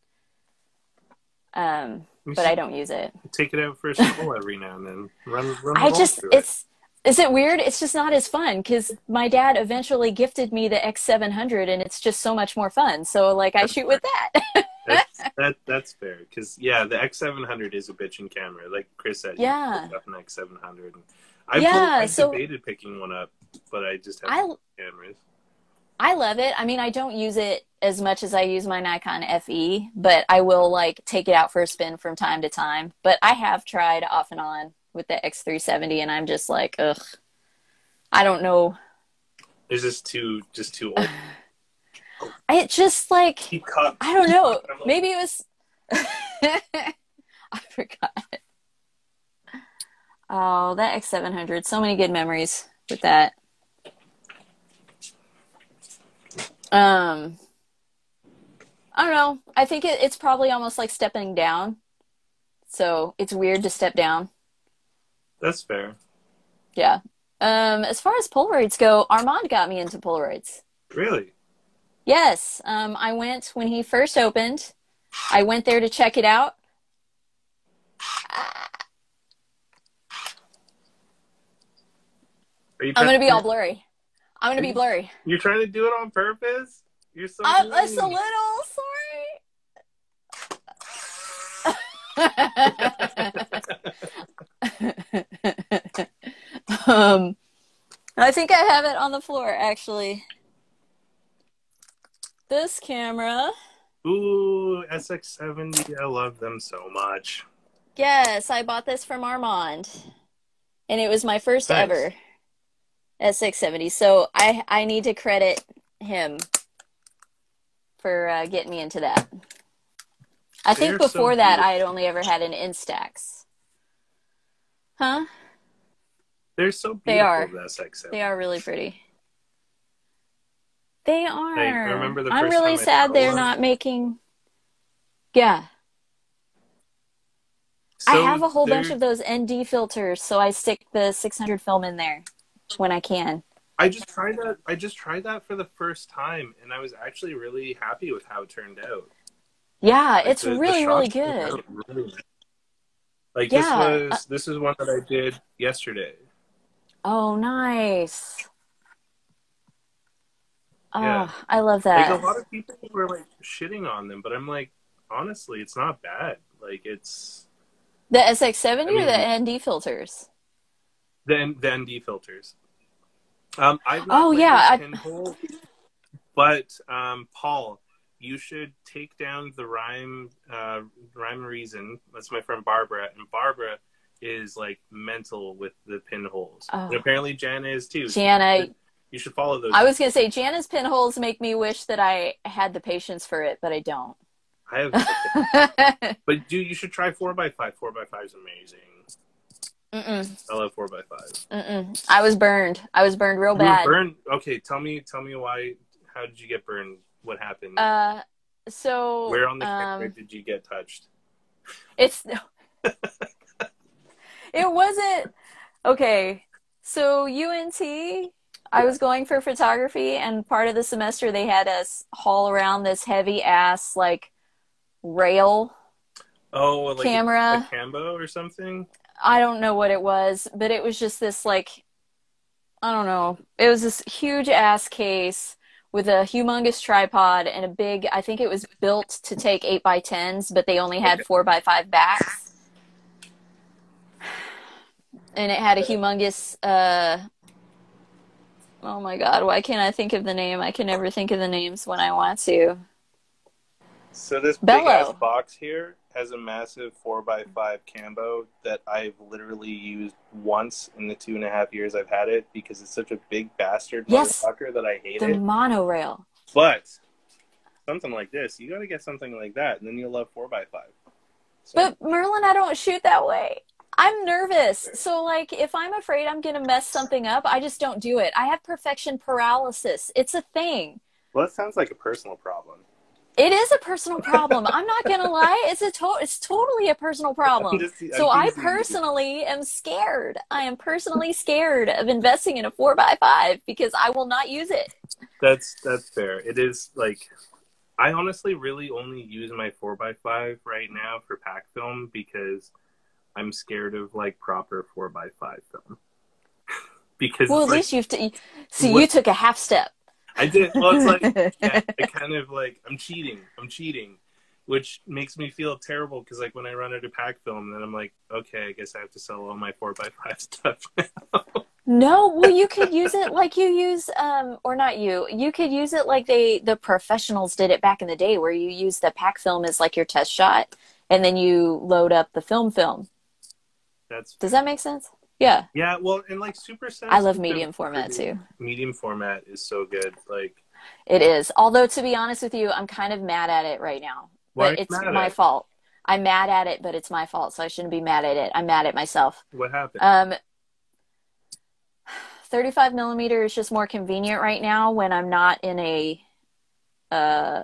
Um, but I don't use it.
take it out for a stroll every now and then. Run, run. the
I just
it.
it's is it weird? It's just not as fun because my dad eventually gifted me the X700 and it's just so much more fun. So like I shoot with that.
that's, that that's fair because yeah, the X seven hundred is a bitchin' camera. Like Chris said,
Yeah.
an X seven hundred. I
Yeah,
I
so-
debated picking one up, but I just have
I
cameras.
I love it. I mean, I don't use it as much as I use my Nikon FE, but I will like take it out for a spin from time to time. But I have tried off and on with the X370 and I'm just like, ugh. I don't know.
It's just too just too old.
It just like. I don't know. Maybe it was I forgot. Oh, that X700. So many good memories with that. Um I don't know. I think it, it's probably almost like stepping down. So, it's weird to step down.
That's fair.
Yeah. Um as far as Polaroids go, Armand got me into Polaroids.
Really?
Yes, um, I went when he first opened. I went there to check it out.
Are you
I'm gonna be all blurry. I'm gonna be blurry.
You're trying to do it on purpose? You're so.
I'm just a little sorry. Um, I think I have it on the floor actually. This camera.
Ooh, SX70. I love them so much.
Yes, I bought this from Armand, and it was my first
Nice.
ever SX70. So I I need to credit him for uh, getting me into that. I think
They're so
before that
beautiful.
I had only ever had an Instax. Huh?
They're so beautiful.
They are.
The SX70.
They are really pretty. They are.
I remember the
I'm really sad they're
one.
not making. Yeah, I have a whole bunch of those ND filters, so I stick the 600 film in there when I can.
I just tried that. I just tried that for the first time, and I was actually really happy with how it turned out.
Yeah,
Like,
it's
the- the
really, really good.
really. Like
Yeah,
this was this is one that I did yesterday.
Oh, nice. Oh, I love that.
Like a lot of people were like shitting on them, but I'm like, honestly, it's not bad. Like it's
The SX70
I
or the ND filters?
the the ND filters. Um, not
Oh, yeah, I-
Pinhole, but um, Paul, you should take down the rhyme uh, rhyme and reason. That's my friend Barbara, and Barbara is like mental with the pinholes,
Oh.
and apparently Jana is too. So
Jana,
you should follow those.
I was going to say, Jana's pinholes make me wish that I had the patience for it, but I don't.
I have, but dude, you should try four x five. Four x five is amazing.
Mm-mm,
I love four x five.
mm-mm. I was burned. I was burned real
You
bad.
burned. Okay, tell me, tell me why. How did you get burned? What happened?
Uh, so
Where on the camera
um,
did you get touched?
It's it wasn't okay. So UNT, I was going for photography, and part of the semester they had us haul around this heavy ass like rail.
Oh, like
camera.
a, a Cambo or something.
I don't know what it was, but it was just this like I don't know. It was this huge ass case with a humongous tripod and a big I think it was built to take eight by tens, but they only had
Okay.
four by five backs. And it had a humongous uh Oh my god, why can't I think of the name? I can never think of the names when I want to.
So this big ass box here has a massive four x five Cambo that I've literally used once in the two and a half years I've had it because it's such a big bastard
Yes.
motherfucker that I hate
The
it.
The monorail.
But something like this, you got to get something like that, and then you'll love four x five. So,
But Merlin, I don't shoot that way. I'm nervous. So like if I'm afraid I'm going to mess something up, I just don't do it. I have perfection paralysis. It's a thing.
well, that sounds like a personal problem.
It is a personal problem. I'm not going to lie. It's a to- it's totally a personal problem.
Just-
So I personally am scared. I am personally scared of investing in a 4x5 because I will not use it.
That's that's fair. It is like I honestly really only use my four x five right now for pack film because I'm scared of like proper four x five film. because
Well, at
like-
least you've t- see
What-
you took a half step.
I did. Well, it's like yeah, I kind of like I'm cheating. I'm cheating, which makes me feel terrible because like when I run out of pack film, then I'm like, okay, I guess I have to sell all my four x five stuff.
No, well, you could use it like you use, um, or not you. You could use it like they, the professionals did it back in the day, where you use the pack film as like your test shot, and then you load up the film film.
That's
Does that make sense? Yeah,
yeah. Well, and like super.
I love medium format too.
Medium format is so good. Like,
It is. Although to be honest with you, I'm kind of mad at it right now.
why
But it's my
it?
fault. I'm mad at it, but it's my fault, so I shouldn't be mad at it. I'm mad at myself.
What happened?
Um, 35 millimeter is just more convenient right now when I'm not in a uh,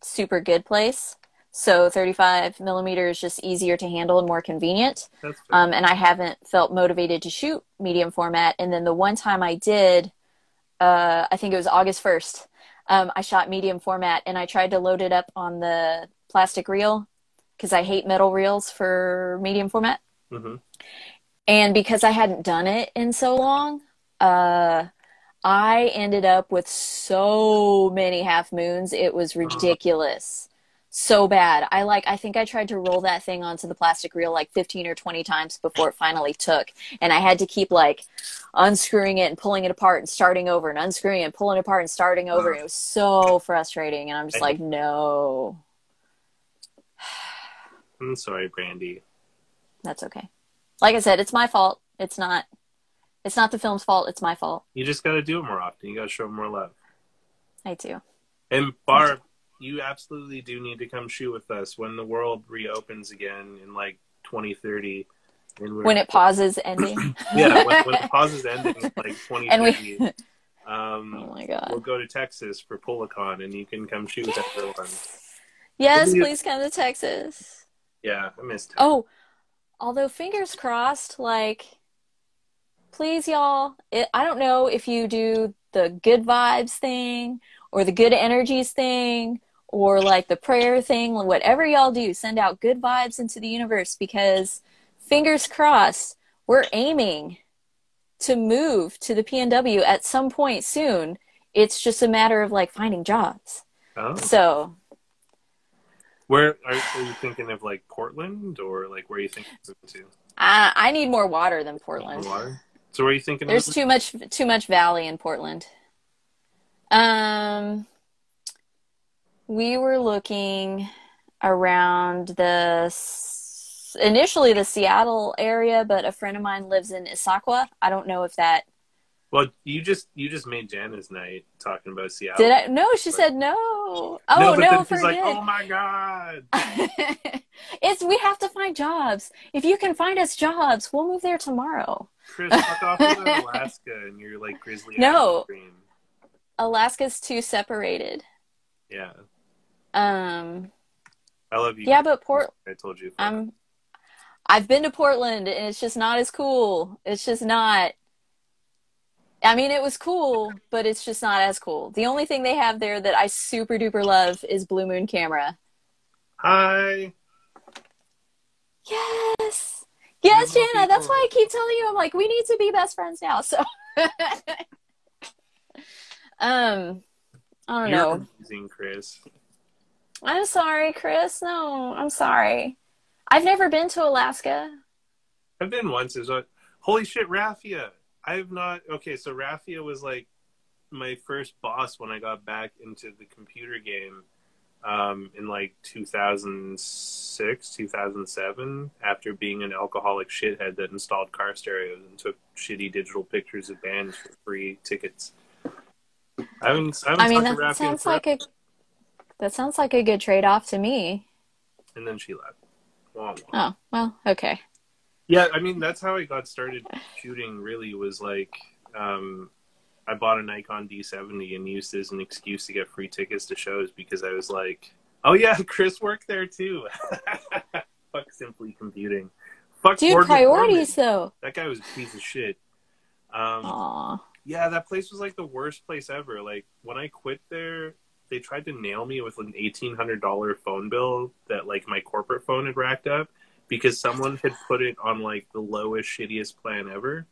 super good place. So 35 millimeter is just easier to handle and more convenient. Um, and I haven't felt motivated to shoot medium format. And then the one time I did, uh, I think it was August 1st, um, I shot medium format and I tried to load it up on the plastic reel because I hate metal reels for medium format.
hmm
And because I hadn't done it in so long, uh, I ended up with so many half moons. It was ridiculous. So bad. I like, I think I tried to roll that thing onto the plastic reel like 15 or 20 times before it finally took. And I had to keep like unscrewing it and pulling it apart and starting over and unscrewing it and pulling it apart and starting over. It was so frustrating. And I'm just like, no,
I'm sorry, Brandy.
that's okay. Like I said, it's my fault. It's not, it's not the film's fault. It's my fault.
You just got to do it more often. You got to show more love.
I do.
And Barb, you absolutely do need to come shoot with us when the world reopens again in like 2030. And
when it pauses ending.
yeah, when, when it pauses ending like 2030.
and we
um,
Oh my god we'll
go to Texas for PolaCon, and you can come shoot with everyone.
Yes,
Yeah.
please come to Texas.
Yeah, I missed.
Oh, although fingers crossed, like please y'all, it, I don't know if you do the good vibes thing or the good energies thing or like the prayer thing, whatever y'all do, send out good vibes into the universe because fingers crossed, we're aiming to move to the PNW at some point soon. It's just a matter of like finding jobs.
Oh,
So,
where are, are you thinking of? Like Portland, or like where are you thinking of moving
I I need more water than
to?
Portland.
Water? So where are you thinking?
There's
of?
too much too much valley in Portland. Um we were looking around the initially the Seattle area, but a friend of mine lives in Issaquah. I don't know if that
Well, you just you just made Jana's night talking about Seattle.
did I no, she said no. Oh
no, but
no,
she's like, oh my god.
it's we have to find jobs. If you can find us jobs, we'll move there tomorrow.
Chris, fuck off with Alaska and you're like grizzly.
No. Alaska's too separated.
Yeah,
Um
I love you.
yeah, but Portland.
I told you.
I'm I've been to Portland and it's just not as cool. It's just not I mean it was cool, but it's just not as cool. The only thing they have there that I super duper love is Blue Moon Camera.
Hi.
Yes. Yes, Jana, that's why I keep telling you I'm like we need to be best friends now. So Um I don't know.
You're
know.
amazing, Chris.
I'm sorry, Chris. No, I'm sorry. I've never been to Alaska.
I've been once. Is what? Holy shit, Raffia. I've not. Okay, so Raffia was like my first boss when I got back into the computer game um, in like 2006, 2007, after being an alcoholic shithead that installed car stereos and took shitty digital pictures of bands for free tickets. I haven't, I haven't
I mean, that sounds like a that sounds like a good trade-off to me.
And then she left. Wah, wah.
Oh, well, okay.
Yeah, I mean that's how I got started shooting. Really, was like um, I bought a Nikon D70 and used it as an excuse to get free tickets to shows because I was like, "Oh yeah, Chris worked there too." Fuck simply computing. Fuck
Dude,
Morgan
priorities
Foreman.
though.
That guy was a piece of shit. Um,
Aw.
Yeah, that place was like the worst place ever. Like when I quit there, they tried to nail me with an eighteen hundred dollar phone bill that like my corporate phone had racked up because someone had put it on like the lowest shittiest plan ever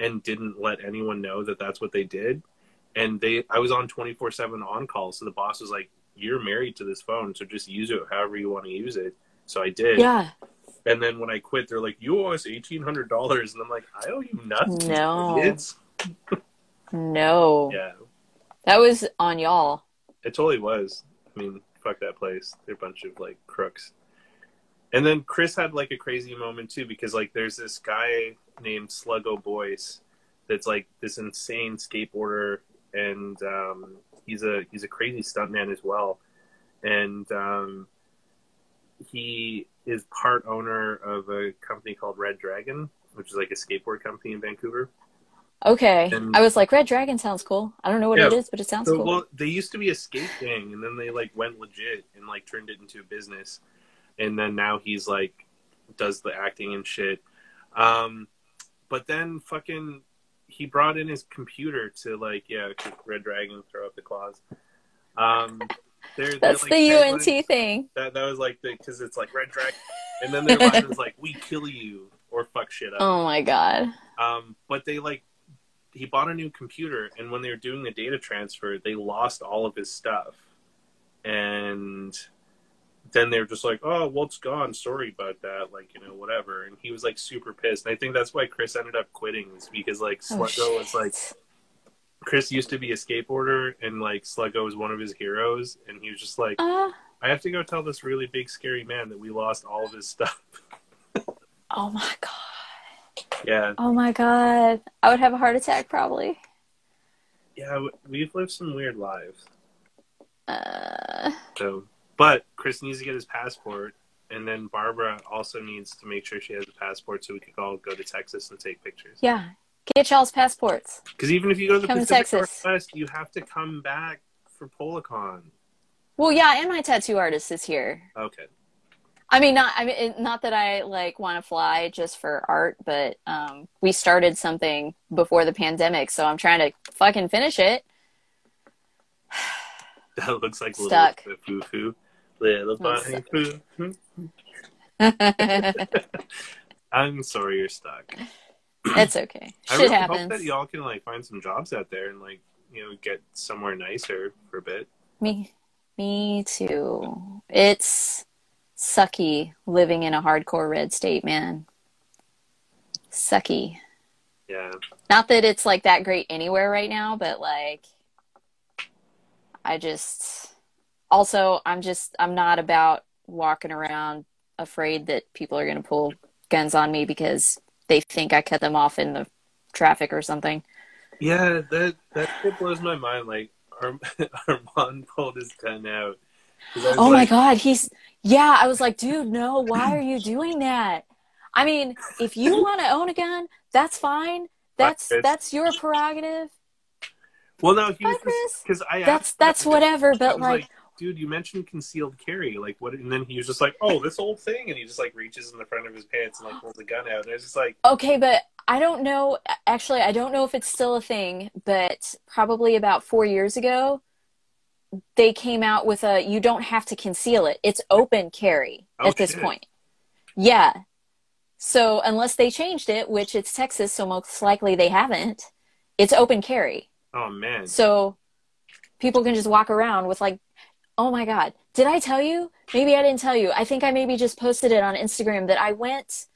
and didn't let anyone know that that's what they did. And they I was on 24/7 on call, so the boss was like you're married to this phone, so just use it however you want to use it. So I did.
Yeah.
And then when I quit, they're like, "You owe us eighteen hundred dollars," and I'm like, "I owe you nothing."
No.
Kids.
No.
Yeah,
That was on y'all.
It totally was. I mean, fuck that place. They're a bunch of like crooks. And then Chris had like a crazy moment too because like there's this guy named Sluggo Boyce that's like this insane skateboarder and um, he's a he's a crazy stuntman as well. And um, he is part owner of a company called Red Dragon, which is like a skateboard company in Vancouver.
Okay.
And-
I was like, Red Dragon sounds cool. I don't know what
Yeah.
it is, but it sounds
So,
cool.
well, they used to be a skate gang, and then they like went legit and like turned it into a business, and then now he's like does the acting and shit. Um, but then fucking he brought in his computer to like yeah, Red Dragon throw up the claws. Um, they're, they're,
That's
like,
the UNT thing.
That that was like the because it's like Red Dragon, and then their line was like "We kill you" or "Fuck shit up."
Oh my god.
Um, but they like he bought a new computer, and when they were doing the data transfer, they lost all of his stuff, and then they were just like, "Oh, well, it's gone. Sorry about that. Like, you know, whatever." And he was like super pissed. And I think that's why Chris ended up quitting, is because like
Oh,
Sluggo was like. Chris used to be a skateboarder, and like Sluggo was one of his heroes, and he was just like,
Uh,
"I have to go tell this really big scary man that we lost all of his stuff."
oh my god.
Yeah,
Oh my god. I would have a heart attack probably.
yeah, we've lived some weird lives.
Uh,
So, but Chris needs to get his passport, and then Barbara also needs to make sure she has a passport so we could all go to Texas and take pictures.
yeah. Get y'all's passports.
Because even if you go to the
Come to
Pacific
Texas.
Northwest, you have to come back for PolaCon.
Well, yeah, and my tattoo artist is here.
Okay.
I mean, not I mean, not that I like want to fly just for art, but um, we started something before the pandemic, so I'm trying to fucking finish it.
That looks like
Stuck.
little foo foo. Little foo foo. I'm sorry you're stuck.
it's okay.
I really
happens.
hope that y'all can like find some jobs out there and like you know get somewhere nicer for a bit.
Me, me too. It's sucky living in a hardcore red state, man. Sucky.
Yeah.
Not that it's like that great anywhere right now, but like, I just also I'm just I'm not about walking around afraid that people are going to pull guns on me because they think I cut them off in the traffic or something.
Yeah, that that shit blows my mind. Like Arm- Armand pulled his gun out.
Oh my god, he's yeah. I was like, dude, no, why are you doing that? I mean, if you want to own a gun, that's fine. That's that's your prerogative.
Well, no, he was because I
That's that's whatever. But
was
like,
dude, you mentioned concealed carry. Like, what? And then he was just like, "Oh, this old thing," and he just like reaches in the front of his pants and like pulls the gun out. And I was just like,
okay, but I don't know. Actually, I don't know if it's still a thing. But probably about four years ago, they came out with a you don't have to conceal it. It's open carry
Oh,
at this
shit.
point. Yeah. So unless they changed it, which it's Texas, so most likely they haven't, it's open carry.
"Oh man,
So people can just walk around with like, oh my God, did I tell you? Maybe I didn't tell you. I think I maybe just posted it on Instagram that I went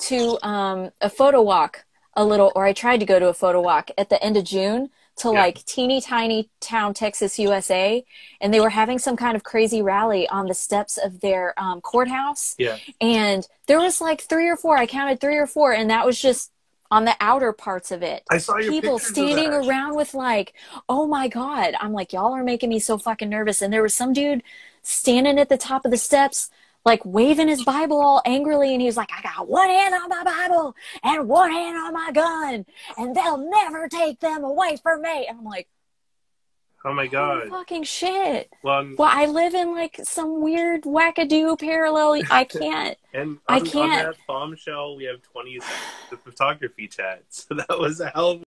to um, a photo walk a little, or I tried to go to a photo walk at the end of June to
Yeah.
like teeny tiny town Texas, USA, and they were having some kind of crazy rally on the steps of their um, courthouse.
Yeah,
and there was like three or four i counted three or four and that was just on the outer parts of it.
I saw
people standing around with like oh my god. I'm like y'all are making me so fucking nervous. And there was some dude standing at the top of the steps like waving his bible all angrily and he was like i got one hand on my bible and one hand on my gun and they'll never take them away from me and i'm like
Oh my god.
fucking shit
Well, I'm-
well i live in like some weird wackadoo parallel i can't
and
I
on, on
can't.
that bombshell, we have twenty the photography chat. So that was a hell of